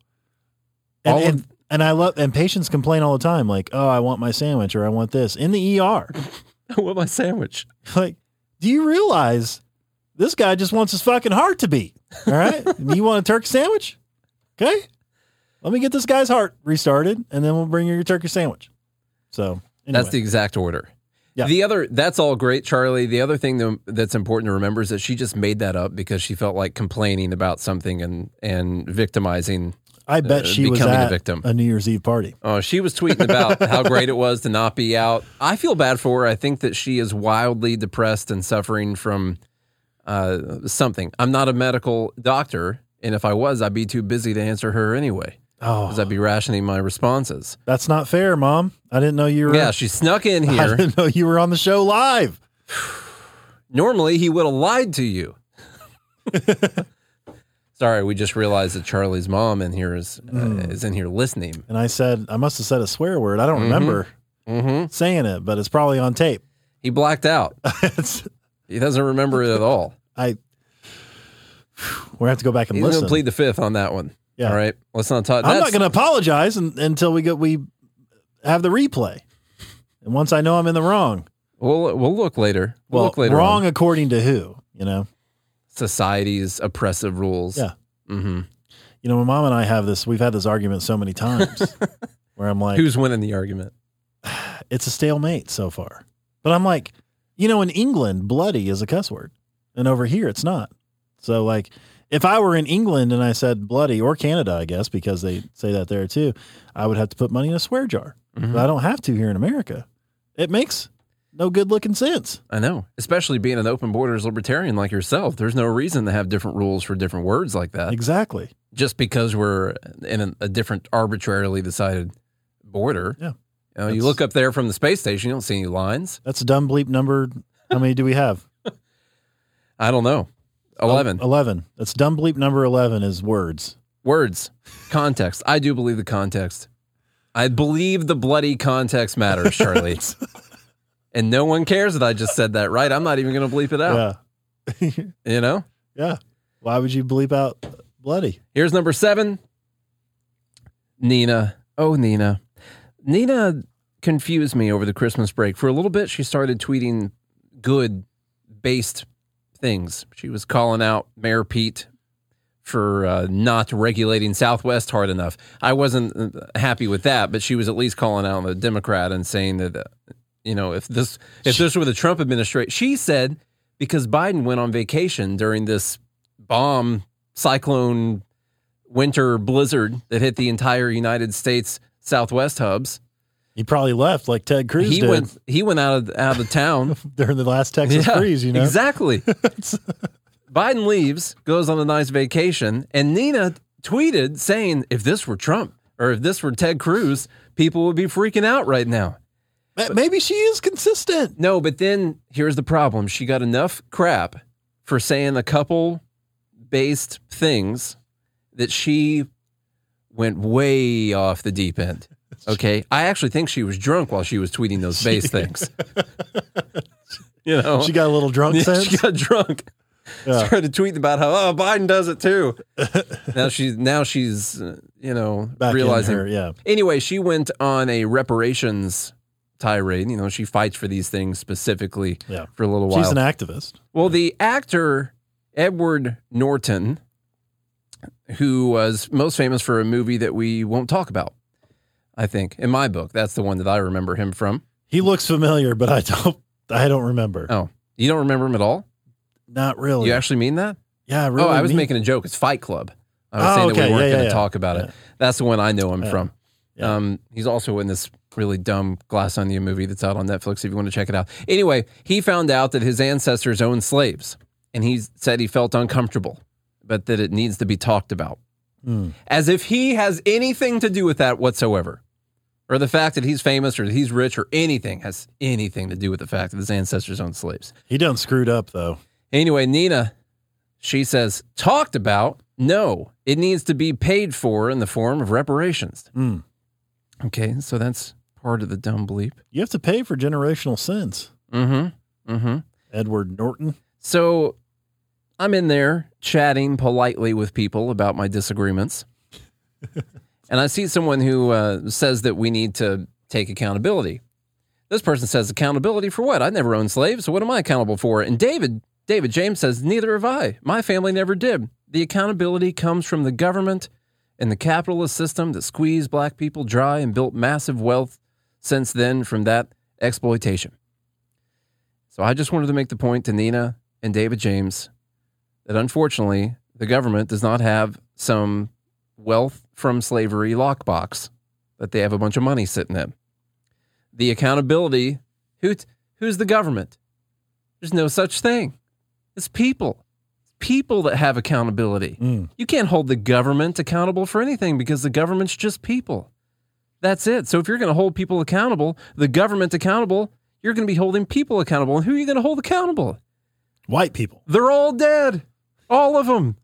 S3: and,
S2: of-
S3: and, and I love, and patients complain all the time, like, oh, I want my sandwich or I want this in the ER. *laughs*
S2: I want my sandwich?
S3: like, do you realize this guy just wants his fucking heart to beat? All right. *laughs* You want a turkey sandwich? Okay. Let me get this guy's heart restarted and then we'll bring you your turkey sandwich. So, anyway.
S2: That's the exact order.
S3: Yeah.
S2: The other, that's all great, Charlie. The other thing that's important to remember is that she just made that up because she felt like complaining about something and and victimizing.
S3: I bet
S2: uh,
S3: she was
S2: becoming
S3: at
S2: a victim.
S3: a New Year's Eve party.
S2: Oh, she was tweeting about *laughs* how great it was to not be out. I feel bad for her. I think that she is wildly depressed and suffering from uh, something. I'm not a medical doctor, and if I was, I'd be too busy to answer her anyway.
S3: Oh,
S2: Because I'd be rationing my responses.
S3: that's not fair, Mom. I didn't know you were.
S2: Yeah, she snuck in *laughs* here.
S3: I didn't know you were on the show live. *sighs*
S2: Normally, he would have lied to you. *laughs* Sorry, we just realized that Charlie's mom in here is uh,
S3: Mm.
S2: is in here listening.
S3: And I said I must have said a swear word. I don't
S2: Mhm.
S3: remember
S2: hmm
S3: saying it, but it's probably on tape.
S2: He blacked out. *laughs* He doesn't remember it at all.
S3: I. We have to go back and
S2: He's
S3: listen.
S2: plead the fifth on that one.
S3: Yeah.
S2: All right. Let's not talk.
S3: I'm not going to apologize un until we get we have the replay. And once I know I'm in the wrong,
S2: We'll we'll look later. We'll,
S3: well,
S2: look later.
S3: wrong
S2: on.
S3: according to who? You know.
S2: Society's oppressive rules.
S3: Yeah.
S2: Mm-hmm.
S3: You know, my mom and I have this. We've had this argument so many times, *laughs* where I'm like,
S2: Who's winning the argument? *sighs*
S3: it's a stalemate so far. But I'm like, you know, in England, bloody is a cuss word, and over here it's not. So like, if I were in England and I said bloody or Canada, I guess because they say that there too, I would have to put money in a swear jar.
S2: Mhm.
S3: But I don't have to here in America. It makes no good looking sense.
S2: I know, especially being an open borders libertarian like yourself. There's no reason to have different rules for different words like that.
S3: Exactly.
S2: Just because we're in a, a different arbitrarily decided border.
S3: Yeah.
S2: You, know, you look up there from the space station, you don't see any lines.
S3: That's a dumb bleep number. How many do we have?
S2: I don't know. 11.
S3: Oh, 11. That's dumb bleep number 11 is words.
S2: Words, context. I do believe the context. I believe the bloody context matters, *laughs* Charlie. and no one cares that I just said that, right? I'm not even going to bleep it out.
S3: Yeah. *laughs*
S2: You know?
S3: yeah. Why would you bleep out bloody?
S2: Here's number seven Nina. Oh, Nina. Nina confused me over the Christmas break. For a little bit, she started tweeting good based things. She was calling out Mayor Pete for uh, not regulating Southwest hard enough. I wasn't uh, happy with that, but she was at least calling out the Democrat and saying that, uh, you know, if this if this were the Trump administration, she said because Biden went on vacation during this bomb cyclone winter blizzard that hit the entire United States Southwest hubs.
S3: He probably left like Ted Cruz
S2: He
S3: did
S2: went he went out of out of town *laughs*
S3: during the last Texas
S2: Yeah,
S3: freeze, you know?
S2: Exactly. *laughs* Biden leaves, goes on a nice vacation, and Nina tweeted saying, if this were Trump or if this were Ted Cruz, people would be freaking out right now.
S3: Ma- Maybe she is consistent.
S2: No, but then here's the problem. She got enough crap for saying a couple based things that she went way off the deep end. *laughs* Okay. I actually think she was drunk while she was tweeting those *laughs* base things. *laughs* you know,
S3: She got a little drunk
S2: Yeah,
S3: sense.
S2: she got drunk.
S3: Yeah.
S2: Started tweeting about how oh Biden does it too. now she's now she's uh, you know
S3: Back
S2: realizing
S3: her, yeah.
S2: Anyway, she went on a reparations tirade. You know, she fights for these things specifically
S3: Yeah.
S2: for a little while.
S3: She's an activist.
S2: well, the actor Edward Norton, who was most famous for a movie that we won't talk about, I think in my book, that's the one that I remember him from.
S3: He looks familiar, but I don't *laughs* I don't remember.
S2: Oh, you don't remember him at all?
S3: Not really.
S2: You actually mean that?
S3: yeah, really.
S2: oh, I was
S3: mean-
S2: making a joke. It's Fight Club. I was
S3: Oh,
S2: saying that
S3: okay.
S2: we weren't
S3: Yeah, yeah,
S2: going to
S3: yeah.
S2: talk about it. That's the one I know him
S3: Yeah.
S2: from.
S3: Yeah.
S2: Um, he's also in this really dumb Glass Onion movie that's out on Netflix if you want to check it out. Anyway, he found out that his ancestors owned slaves, and he said he felt uncomfortable, but that it needs to be talked about.
S3: Hmm.
S2: As if he has anything to do with that whatsoever. Or the fact that he's famous or that he's rich or anything has anything to do with the fact that his ancestors owned slaves.
S3: He done screwed up though.
S2: Anyway, Nina, she says, talked about, no, it needs to be paid for in the form of reparations.
S3: Hmm.
S2: Okay, so that's part of the dumb bleep.
S3: You have to pay for generational sins.
S2: Mm-hmm. Mm-hmm.
S3: Edward Norton.
S2: So I'm in there chatting politely with people about my disagreements. *laughs* and I see someone who uh, says that we need to take accountability. This person says accountability for what? I never owned slaves, so what am I accountable for? And David, David James says, neither have I. My family never did. The accountability comes from the government and the capitalist system that squeezed black people dry and built massive wealth since then from that exploitation. So I just wanted to make the point to Nina and David James that unfortunately the government does not have some wealth from slavery lockbox that they have a bunch of money sitting in. The accountability, who, who's the government? There's no such thing. It's people. It's people that have accountability.
S3: Mm.
S2: You can't hold the government accountable for anything because the government's just people. That's it. So if you're going to hold people accountable, the government accountable, you're going to be holding people accountable. And who are you going to hold accountable?
S3: White people.
S2: They're all dead. All of them.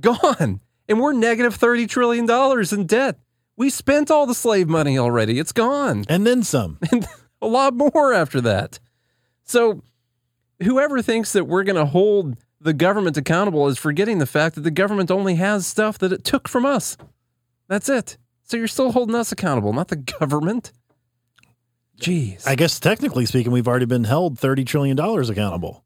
S2: Gone. And we're negative $30 trillion in debt. We spent all the slave money already. It's gone.
S3: And then some. *laughs*
S2: And a lot more after that. So whoever thinks that we're going to hold the government accountable is forgetting the fact that the government only has stuff that it took from us. That's it. So you're still holding us accountable, not the government. Jeez.
S3: I guess technically speaking, we've already been held $30 trillion accountable.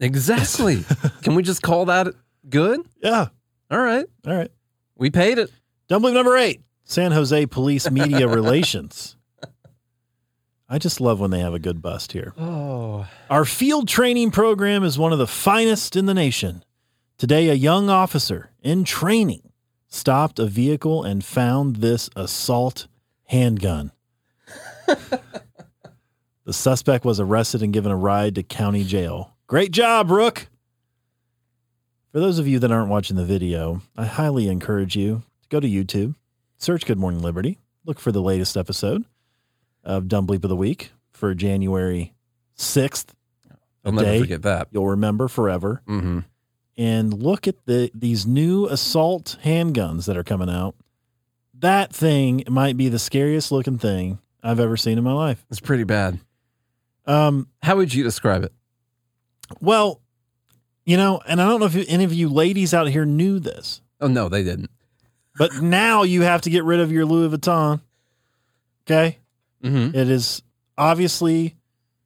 S2: Exactly. *laughs* Can we just call that good?
S3: Yeah.
S2: All right.
S3: All right.
S2: We paid it.
S3: Dumb belief number eight San Jose Police Media *laughs* Relations. I just love when they have a good bust here.
S2: Oh.
S3: Our field training program is one of the finest in the nation. Today, a young officer in training stopped a vehicle and found this assault handgun. *laughs* the suspect was arrested and given a ride to county jail. Great job, Rook. For those of you that aren't watching the video, I highly encourage you to go to YouTube, search Good Morning Liberty, look for the latest episode of Dumb Bleep of the Week for January 6th.
S2: I'll never
S3: day
S2: forget that.
S3: You'll remember forever.
S2: Mm-hmm.
S3: And look at the these new assault handguns that are coming out. That thing might be the scariest looking thing I've ever seen in my life.
S2: It's pretty bad.
S3: Um,
S2: How would you describe it?
S3: Well, you know, and I don't know if any of you ladies out here knew this,
S2: Oh, no, they didn't.
S3: but now you have to get rid of your Louis Vuitton. Okay?
S2: Mm-hmm.
S3: It is obviously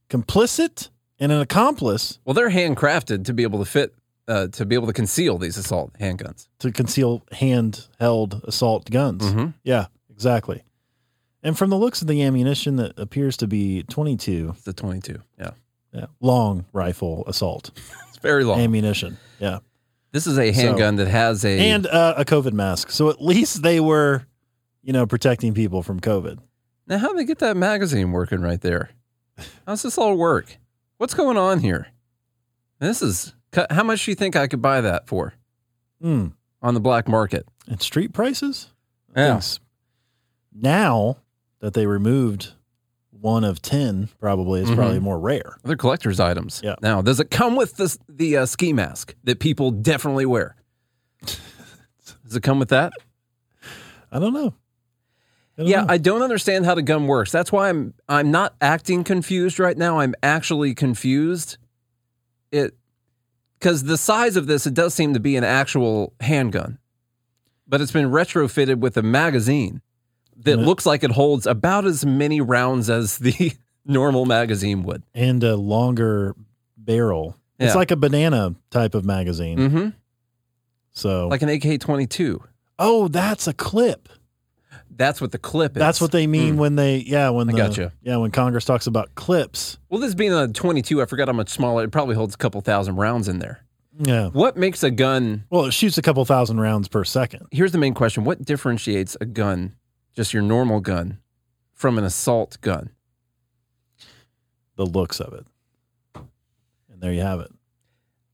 S3: complicit and an accomplice
S2: Well, they're handcrafted to be able to fit, uh, to be able to conceal these assault handguns.
S3: to conceal handheld assault guns.
S2: Mm-hmm.
S3: Yeah, exactly. And from the looks of the ammunition that appears to be 22
S2: It's a 22. Yeah.
S3: Yeah, long rifle assault
S2: It's very long.
S3: ammunition. Yeah.
S2: This is a
S3: So-
S2: handgun that has a.
S3: And uh, a COVID mask. So at least they were, you know, protecting people from COVID.
S2: now, how do they get that magazine working right there? How's this all work? What's going on here? This is. How much do you think I could buy that for
S3: Mm.
S2: on the black market?
S3: And street prices?
S2: Yeah.
S3: Now that they removed one of 10, probably, it's
S2: Mhm.
S3: probably more rare.
S2: They're collector's items.
S3: Yeah.
S2: Now, does it come with this, the uh, ski mask that people definitely wear? does it come with that?
S3: I don't know. I don't
S2: Yeah,
S3: know.
S2: I don't understand how the gun works. That's why I'm I'm not acting confused right now. I'm actually confused. It because the size of this, it does seem to be an actual handgun, but it's been retrofitted with a magazine that
S3: Yeah.
S2: looks like it holds about as many rounds as the *laughs* normal magazine would.
S3: and a longer barrel. It's like a banana type of magazine.
S2: Mm-hmm.
S3: So,
S2: Like an AK twenty two.
S3: oh, that's a clip.
S2: That's what the clip is.
S3: That's what they mean
S2: Mm.
S3: when they, yeah, when
S2: I
S3: the,
S2: gotcha.
S3: yeah, when Congress talks about clips.
S2: Well, this being a twenty two, I forgot how much smaller. It probably holds a couple thousand rounds in there.
S3: Yeah.
S2: What makes a gun
S3: Well, it shoots a couple thousand rounds per second.
S2: here's the main question what differentiates a gun just your normal gun from an assault gun
S3: The looks of it. And there you have it.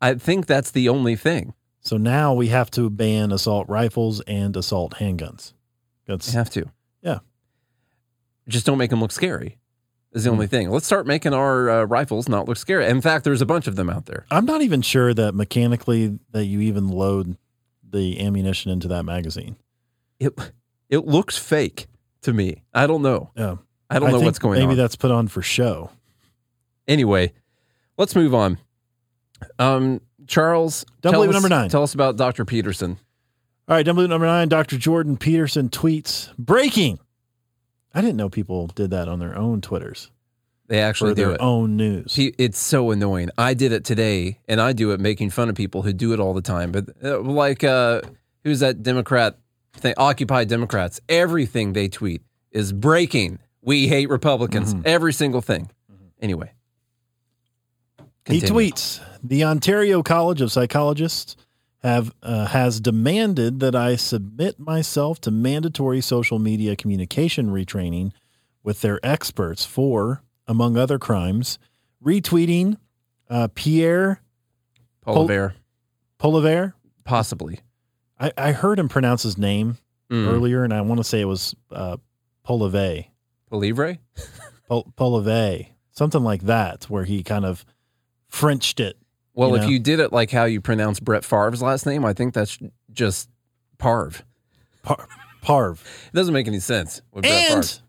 S2: i think that's the only thing
S3: So now we have to ban assault rifles and assault handguns. That's
S2: you have to
S3: Yeah.
S2: just don't make them look scary is the only thing let's start making our uh, rifles not look scary in fact there's a bunch of them out there
S3: I'm not even sure that mechanically that you even load the ammunition into that magazine.
S2: it it looks fake to me i don't know
S3: Yeah.
S2: i don't know what's going
S3: maybe
S2: on Maybe
S3: that's put on for show.
S2: anyway let's move on um charles tell us-
S3: number nine.
S2: tell us about dr peterson
S3: All right, dumb number nine, Dr. Jordan Peterson tweets breaking. I didn't know people did that on their own Twitters
S2: they actually do
S3: their
S2: it
S3: own news.
S2: He, it's so annoying. I did it today, and I do it making fun of people who do it all the time. But uh, like, uh, who's that Democrat thing? Occupy Democrats. Everything they tweet is breaking. We hate Republicans.
S3: Mm-hmm.
S2: Every single thing. Anyway,
S3: He tweets: The Ontario College of Psychologists have uh, has demanded that I submit myself to mandatory social media communication retraining with their experts for, among other crimes, retweeting uh, Pierre
S2: Poliver,
S3: Poliver.
S2: possibly.
S3: I, I heard him pronounce his name
S2: Mm.
S3: earlier, and I want to say it was uh, Polive,
S2: Polivre?
S3: Pol- Polive, something like that, where he kind of Frenched it.
S2: Well,
S3: you
S2: if
S3: know?
S2: you did it like how you pronounce Brett Favre's last name, I think that's just Parv.
S3: Par- Parv.
S2: It doesn't make any sense. With
S3: And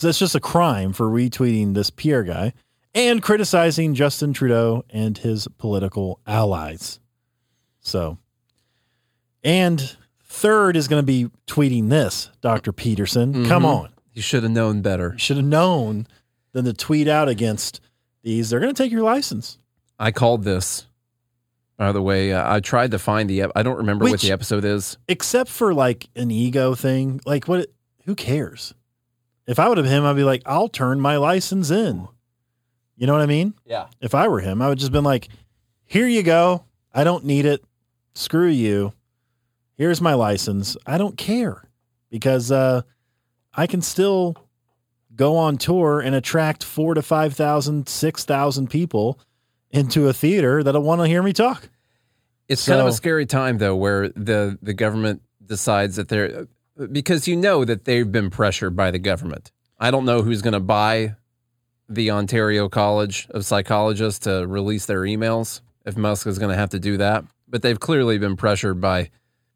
S3: that's just a crime for retweeting this Pierre guy and criticizing Justin Trudeau and his political allies. So, and third is going to be tweeting this, Dr. Peterson. Come
S2: Mhm.
S3: on.
S2: You should have known better.
S3: You should have known than to tweet out against these. They're going to take your license.
S2: I called this. By the way, uh, I tried to find the. ep- I don't remember what the episode is.
S3: except for like an ego thing. Like what? Who cares? If I would have him, I'd be like, I'll turn my license in. You know what I mean?
S2: Yeah.
S3: If I were him, I would just been like, here you go. I don't need it. Screw you. Here's my license. I don't care because uh, I can still go on tour and attract four to 5,000, 6,000 people into a theater that'll want to hear me talk.
S2: It's kind of a scary time though, where the the government decides that they're because you know that they've been pressured by the government. I don't know who's going to buy the Ontario College of Psychologists to release their emails. If Musk is going to have to do that, but they've clearly been pressured by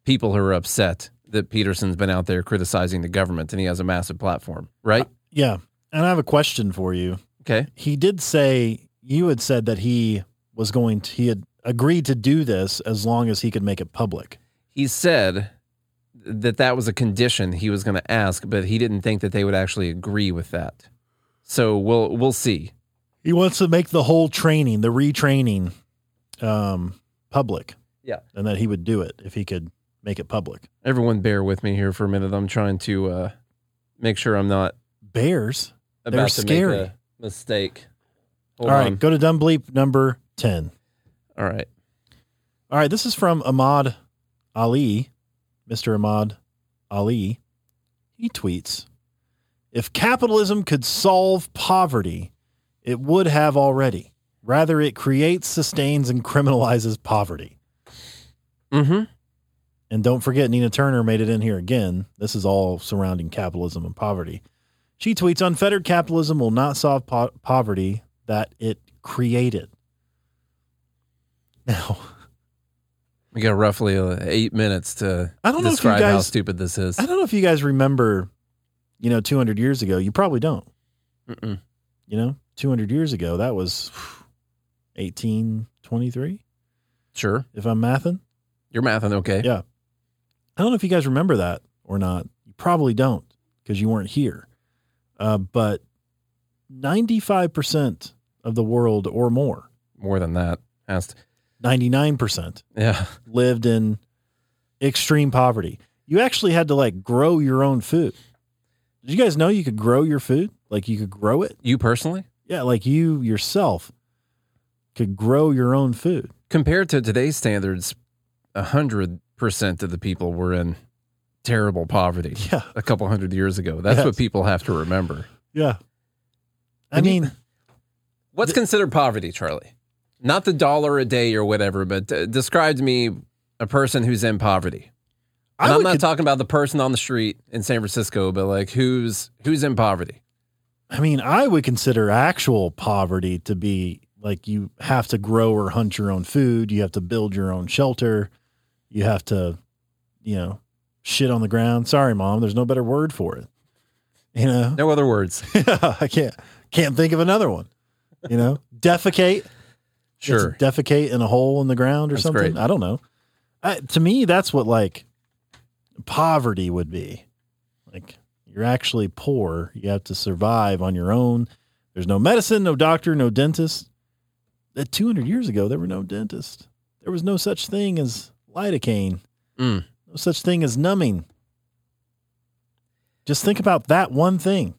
S2: people who are upset that Peterson's been out there criticizing the government and he has a massive platform, right?
S3: Yeah. And I have a question for you.
S2: Okay.
S3: He did say you had said that he was going to he had agreed to do this as long as he could make it public.
S2: He said that that was a condition he was going to ask, but he didn't think that they would actually agree with that. So we'll we'll see.
S3: He wants to make the whole training, the retraining um public.
S2: Yeah.
S3: And that he would do it if he could make it public.
S2: Everyone, bear with me here for a minute. I'm trying to uh, make sure I'm not
S3: Bears.
S2: about
S3: They're
S2: to
S3: scary.
S2: make a mistake. Hold
S3: All right,
S2: on.
S3: go to dumb bleep number 10.
S2: All right.
S3: All right, this is from Ahmad Ali, Mr. Ahmad Ali. He tweets If capitalism could solve poverty, it would have already. Rather, it creates, sustains, and criminalizes poverty.
S2: Mm-hmm.
S3: And don't forget, Nina Turner made it in here again. This is all surrounding capitalism and poverty. She tweets Unfettered capitalism will not solve po- poverty that it created. Now,
S2: We got roughly uh, eight minutes to
S3: I don't know if you
S2: describe how
S3: guys-
S2: stupid this is.
S3: I don't know if you guys remember, you know, 200 years ago. You probably don't.
S2: Mm-mm.
S3: You know, 200 years ago, that was 1823,
S2: Sure.
S3: if I'm mathing.
S2: You're mathing okay.
S3: Yeah. I don't know if you guys remember that or not. You probably don't because you weren't here. Uh, but 95% of the world or more,
S2: More than that. Has
S3: 99%,
S2: yeah.
S3: lived in extreme poverty. You actually had to like grow your own food. Did you guys know you could grow your food? Like you could grow it?
S2: You personally?
S3: Yeah, like you yourself could grow your own food.
S2: Compared to today's standards, a hundred percent of the people were in terrible poverty. *laughs*
S3: Yeah.
S2: A couple hundred years ago. That's
S3: Yes.
S2: what people have to remember.
S3: Yeah. I
S2: When you-
S3: mean,
S2: What's considered poverty, Charlie? Not the dollar a day or whatever, but uh, describe to me a person who's in poverty. And I'm not
S3: con-
S2: talking about the person on the street in San Francisco, but like who's who's in poverty.
S3: I mean, I would consider actual poverty to be like you have to grow or hunt your own food, you have to build your own shelter, you have to, you know, shit on the ground. Sorry, mom, there's no better word for it. You know,
S2: No other words. *laughs*
S3: I can't can't think of another one. You know, defecate.
S2: Sure.
S3: Defecate in a hole in the ground or
S2: That's
S3: something.
S2: great.
S3: I don't know. I, to me, that's what like poverty would be. Like you're actually poor. You have to survive on your own. There's no medicine, no doctor, no dentist. That 200 years ago, there were no dentists. There was no such thing as lidocaine.
S2: Mm.
S3: No such thing as numbing. Just think about that one thing.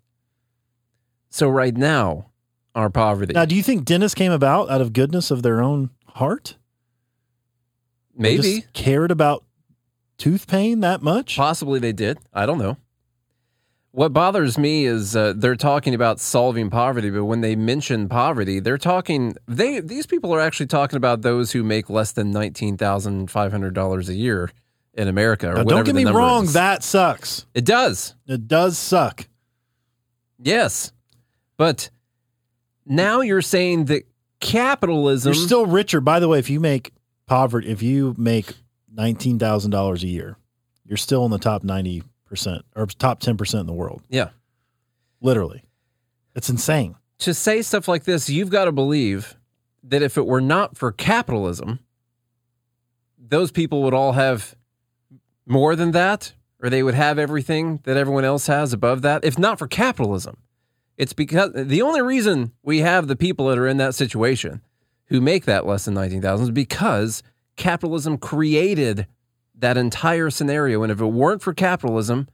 S2: So right now, our poverty.
S3: Now, do you think dentists came about out of goodness of their own heart?
S2: Maybe.
S3: just cared about tooth pain that much?
S2: Possibly they did. I don't know. What bothers me is uh, they're talking about solving poverty, but when they mention poverty, they're talking. They these people are actually talking about those who make less than nineteen thousand five hundred dollars a year in America. Or
S3: Now, don't get me wrong,
S2: is.
S3: that sucks.
S2: it does.
S3: It does suck.
S2: Yes, but now you're saying that capitalism.
S3: You're still richer. By the way, if you make poverty, if you make nineteen thousand dollars a year, you're still in the top ninety percent or top ten percent in the world.
S2: yeah.
S3: Literally, it's insane.
S2: to say stuff like this, you've got to believe that if it were not for capitalism, those people would all have more than that, or they would have everything that everyone else has above that. If not for capitalism, it's because the only reason we have the people that are in that situation who make that less than 19,000 is because capitalism created that entire scenario. And if it weren't for capitalism,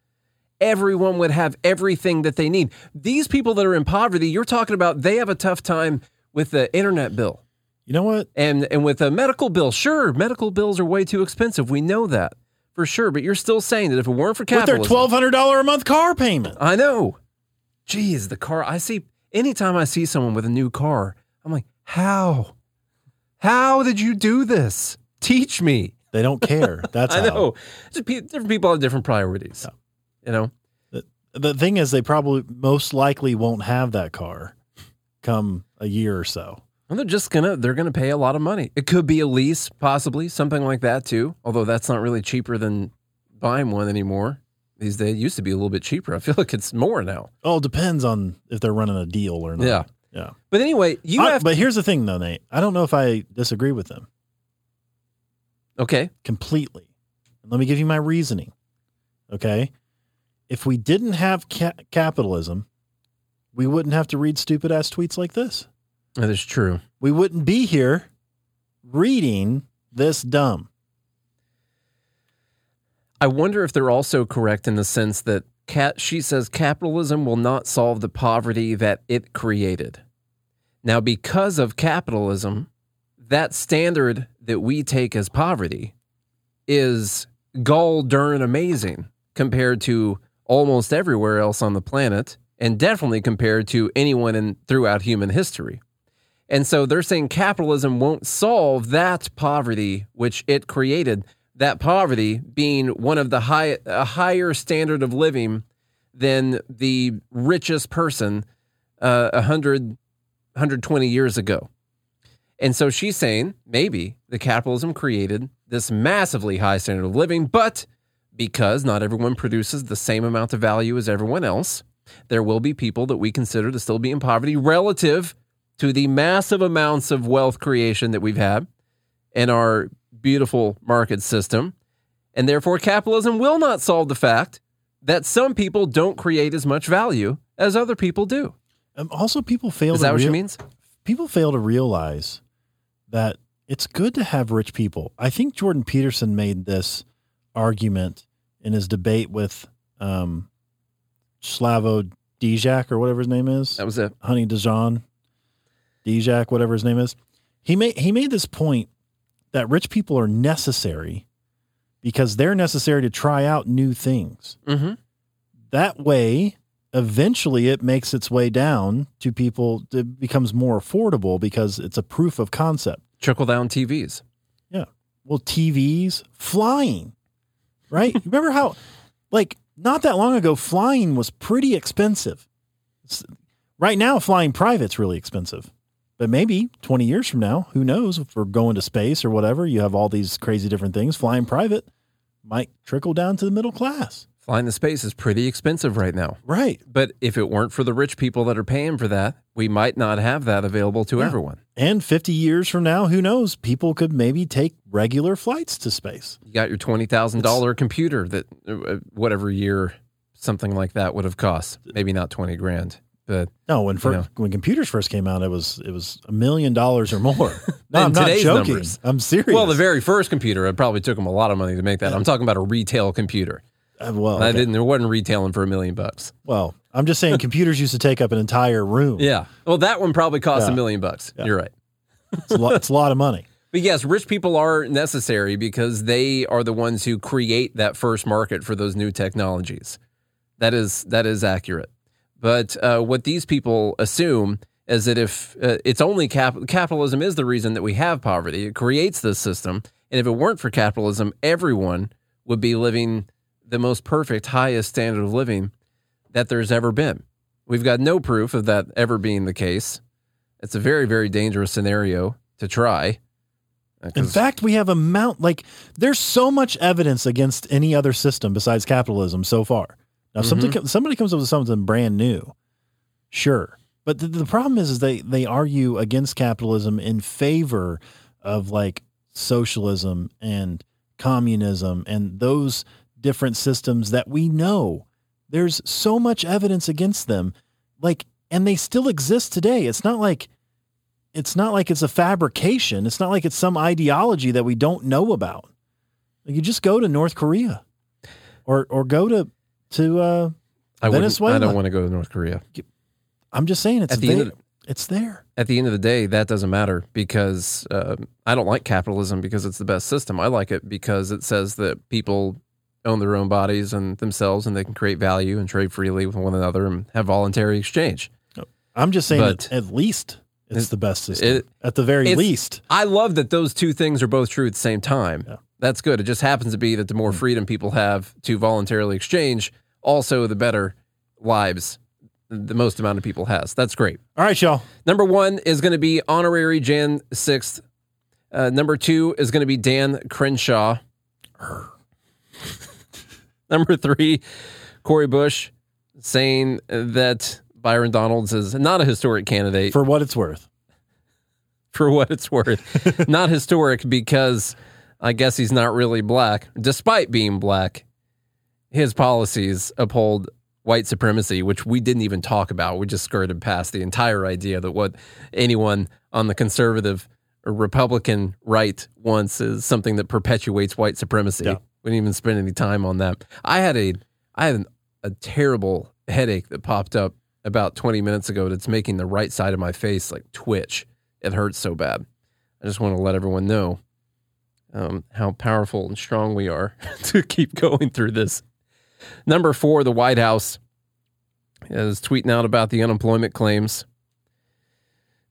S2: everyone would have everything that they need. These people that are in poverty, you're talking about, they have a tough time with the internet bill
S3: You know what?
S2: and and with a medical bill. Sure, medical bills are way too expensive. We know that for sure. But you're still saying that if it weren't for capitalism,
S3: With their twelve hundred dollar a month car payment.
S2: I know. Geez, the car. I see. Anytime I see someone with a new car, I'm like, how? How did you do this? Teach me.
S3: They don't care. *laughs* That's
S2: I
S3: how.
S2: know. Just pe- different people have different priorities. Yeah. You know.
S3: The thing is, they probably most likely won't have that car come a year or so.
S2: And they're just gonna they're gonna pay a lot of money. It could be a lease, possibly something like that too. Although that's not really cheaper than buying one anymore these days. It used to be a little bit cheaper. I feel like it's more now.
S3: Oh, depends on if they're running a deal or not.
S2: Yeah.
S3: Yeah.
S2: But anyway, you
S3: I-
S2: have
S3: but here's the thing, though, Nate. I don't know if I disagree with them
S2: okay.
S3: completely. And Let me give you my reasoning. Okay. If we didn't have ca- capitalism, we wouldn't have to read stupid ass tweets like this.
S2: That is true.
S3: We wouldn't be here reading this dumb.
S2: I wonder if they're also correct in the sense that cat she says capitalism will not solve the poverty that it created. Now, because of capitalism, that standard that we take as poverty is gall darn amazing compared to almost everywhere else on the planet, and definitely compared to anyone in throughout human history. And so they're saying capitalism won't solve that poverty which it created. That poverty being one of the high a higher standard of living than the richest person uh, 100 120 years ago. And so she's saying maybe the capitalism created this massively high standard of living, but because not everyone produces the same amount of value as everyone else, there will be people that we consider to still be in poverty relative to the massive amounts of wealth creation that we've had in our beautiful market system. And therefore, capitalism will not solve the fact that some people don't create as much value as other people do.
S3: Um, also, people fail.
S2: Is
S3: to
S2: that what she means?
S3: People fail to realize that it's good to have rich people. I think Jordan Peterson made this argument in his debate with um, Slavo Dijak or whatever his name is.
S2: That was it.
S3: Honey Dijon, Dijak, whatever his name is. He made he made this point that rich people are necessary because they're necessary to try out new things.
S2: Mm-hmm.
S3: That way, eventually, it makes its way down to people. It becomes more affordable because it's a proof of concept.
S2: Trickle down TVs.
S3: Yeah. Well, TVs, flying, right? *laughs* Remember how, like, not that long ago, flying was pretty expensive. Right now, flying private's really expensive. But maybe 20 years from now, who knows? If we're going to space or whatever, you have all these crazy different things. Flying private might trickle down to the middle class.
S2: Flying the space is pretty expensive right now.
S3: Right.
S2: But if it weren't for the rich people that are paying for that, we might not have that available to
S3: Yeah.
S2: everyone.
S3: And 50 years from now, who knows? People could maybe take regular flights to space.
S2: You got your twenty thousand dollar computer that uh, whatever year something like that would have cost. Maybe not twenty grand, but
S3: No, when fir-
S2: know.
S3: when computers first came out, it was it was a million dollars or more. *laughs* No, I'm not joking.
S2: numbers.
S3: I'm serious.
S2: well, the very first computer it probably took them a lot of money to make that. I'm talking about a retail computer.
S3: Uh, well,
S2: I didn't. There wasn't retailing for a million bucks.
S3: well, I'm just saying computers used to take up an entire room.
S2: Yeah. Well, that one probably costs a million bucks.
S3: Yeah.
S2: You're right.
S3: It's a, lot, it's a lot of money. *laughs*
S2: But yes, rich people are necessary because they are the ones who create that first market for those new technologies. That is that is accurate. But uh, what these people assume is that if uh, it's only cap- capitalism is the reason that we have poverty, it creates this system, and if it weren't for capitalism, everyone would be living the most perfect, highest standard of living that there's ever been. We've got no proof of that ever being the case. It's a very, very dangerous scenario to try.
S3: In fact, we have a mount like there's so much evidence against any other system besides capitalism so far. Now, something
S2: Mm-hmm.
S3: co- somebody comes up with something brand new, sure. But the, the problem is, is they they argue against capitalism in favor of like socialism and communism and those different systems that we know. There's so much evidence against them, like, and they still exist today. It's not like it's not like it's a fabrication. It's not like it's some ideology that we don't know about. Like you just go to North Korea, or or go to to. Uh,
S2: I
S3: Venezuela.
S2: I don't want to go to North Korea.
S3: I'm just saying it's
S2: At the
S3: there.
S2: end of
S3: it's there.
S2: At the end of the day, that doesn't matter because uh, I don't like capitalism because it's the best system. I like it because it says that people own their own bodies and themselves, and they can create value and trade freely with one another and have voluntary exchange.
S3: I'm just saying
S2: But-
S3: that at least it's
S2: It-
S3: the best system.
S2: it-
S3: at the very least.
S2: I love that those two things are both true at the same time.
S3: Yeah.
S2: That's good. It just happens to be that the more freedom people have to voluntarily exchange, also the better lives the most amount of people has. That's great.
S3: All right, y'all.
S2: Number one is going to be honorary Jan 6th. Uh, number two is going to be Dan Crenshaw. *laughs* number three, Cori Bush saying that Byron Donalds is not a historic candidate
S3: For what it's worth. *laughs*
S2: for what it's worth. *laughs* not historic because I guess he's not really black. Despite being black, his policies uphold white supremacy, which we didn't even talk about. We just skirted past the entire idea that what anyone on the conservative or Republican right wants is something that perpetuates white supremacy.
S3: Yeah.
S2: We didn't even spend any time on that. I had a I had an, a terrible headache that popped up about 20 minutes ago that's making the right side of my face like twitch. It hurts so bad. I just want to let everyone know um, how powerful and strong we are *laughs* to keep going through this. Number four, the White House is tweeting out about the unemployment claims,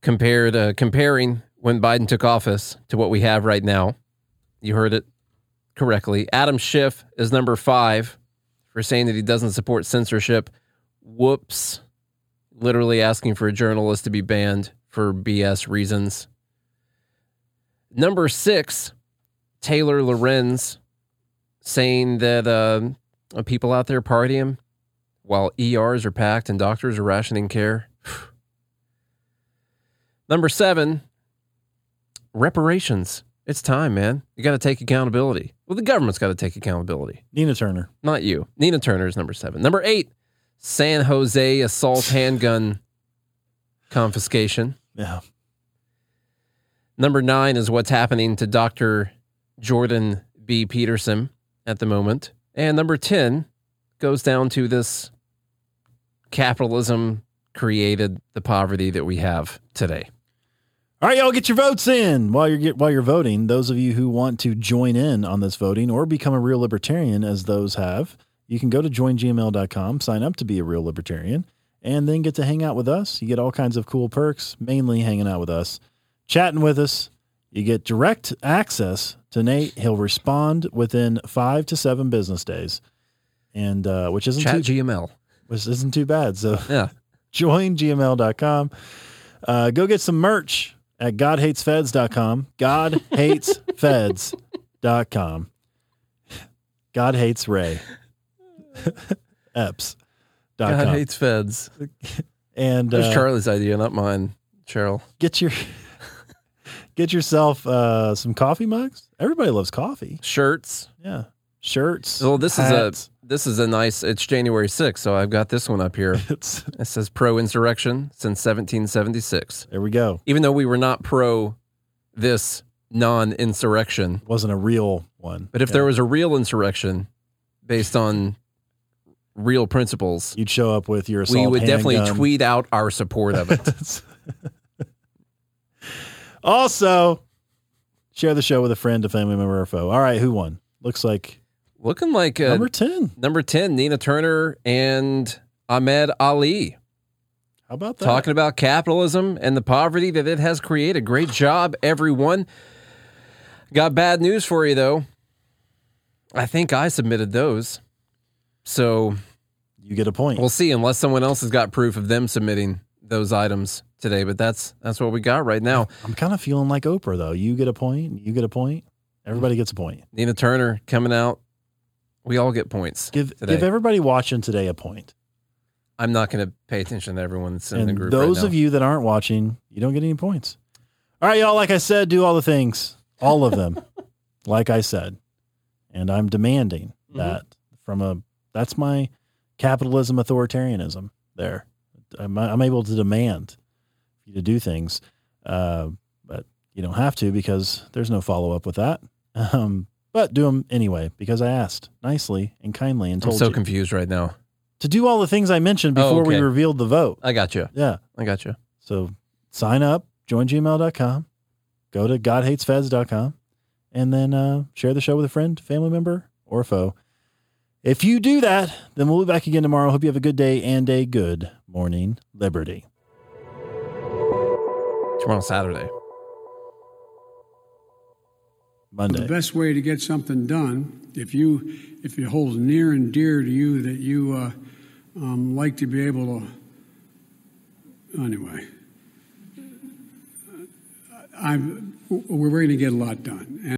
S2: compared uh, comparing when Biden took office to what we have right now. You heard it correctly. Adam Schiff is number five for saying that he doesn't support censorship. Whoops. Literally asking for a journalist to be banned for BS reasons. Number six, Taylor Lorenz saying that uh, people out there partying while ERs are packed and doctors are rationing care. *sighs* Number seven, reparations. It's time, man. You got to take accountability. Well, the government's got to take accountability,
S3: Nina Turner.
S2: not you. Nina Turner is number seven. Number eight, San Jose assault *sighs* handgun confiscation.
S3: Yeah.
S2: Number nine is what's happening to Dr. Jordan B. Peterson at the moment. And number 10 goes down to this capitalism created the poverty that we have today.
S3: All right, y'all, get your votes in while you're get, while you're voting. Those of you who want to join in on this voting or become a real libertarian, as those have, you can go to joingml.com, sign up to be a real libertarian, and then get to hang out with us. You get all kinds of cool perks, mainly hanging out with us, chatting with us. You get direct access to Nate. He'll respond within five to seven business days, and uh, which isn't
S2: Chat
S3: too,
S2: GML.
S3: which isn't too bad. So
S2: Yeah. *laughs*
S3: joingml.com. Uh, go get some merch at godhatesfeds.com. Godhatesfeds.com. God hates Ray. *laughs* Eps. Dot
S2: God
S3: com.
S2: hates feds.
S3: and
S2: That was
S3: uh,
S2: Charlie's idea, not mine, Cheryl.
S3: get your *laughs* get yourself uh, some coffee mugs. Everybody loves coffee.
S2: Shirts.
S3: Yeah. Shirts.
S2: Well, this
S3: hats.
S2: is a this is a nice. It's January 6th, so I've got this one up here. *laughs*
S3: It's,
S2: It says pro insurrection since 1776.
S3: there we go.
S2: Even though we were not pro this non insurrection,
S3: Wasn't a real one.
S2: but if
S3: Yeah.
S2: there was a real insurrection based on real principles,
S3: you'd show up with your assault
S2: we would definitely
S3: handgun.
S2: tweet out our support of it. *laughs*
S3: Also, share the show with a friend, a family member, or a foe. All right, who won? Looks like
S2: Looking like uh,
S3: number 10.
S2: number 10, Nina Turner and Ahmed Ali.
S3: How about that?
S2: Talking about capitalism and the poverty that it has created. Great job, everyone. Got bad news for you, though. I think I submitted those. So
S3: you get a point.
S2: we'll see, unless someone else has got proof of them submitting those items today. But that's that's what we got right now.
S3: I'm kind of feeling like Oprah, though. You get a point. You get a point. Everybody gets a point.
S2: Nina Turner coming out. We all get points.
S3: Give
S2: today.
S3: give everybody watching today a point.
S2: I'm not going to pay attention to everyone that's in the group.
S3: those
S2: right now.
S3: of you that aren't watching, you don't get any points. All right, y'all. Like I said, do all the things, all of them. *laughs* like I said, and I'm demanding
S2: Mm-hmm.
S3: that from a. That's my capitalism authoritarianism. There, I'm, I'm able to demand you to do things, uh, but you don't have to because there's no follow up with that. *laughs* Um, but do them anyway because I asked nicely and kindly and told.
S2: I'm so
S3: you
S2: confused right now.
S3: to do all the things I mentioned
S2: Oh,
S3: before we
S2: okay.
S3: revealed the vote.
S2: I got you.
S3: Yeah.
S2: I got you.
S3: So sign up, join gmail.com, go to godhatesfeds.com, and then uh, share the show with a friend, family member, or foe. If you do that, then we'll be back again tomorrow. Hope you have a good day and a good morning, Liberty.
S2: Tomorrow, Saturday.
S3: Monday.
S9: The best way to get something done, if you if it holds near and dear to you that you uh, um, like to be able to. Anyway, I'm we're going to get a lot done. And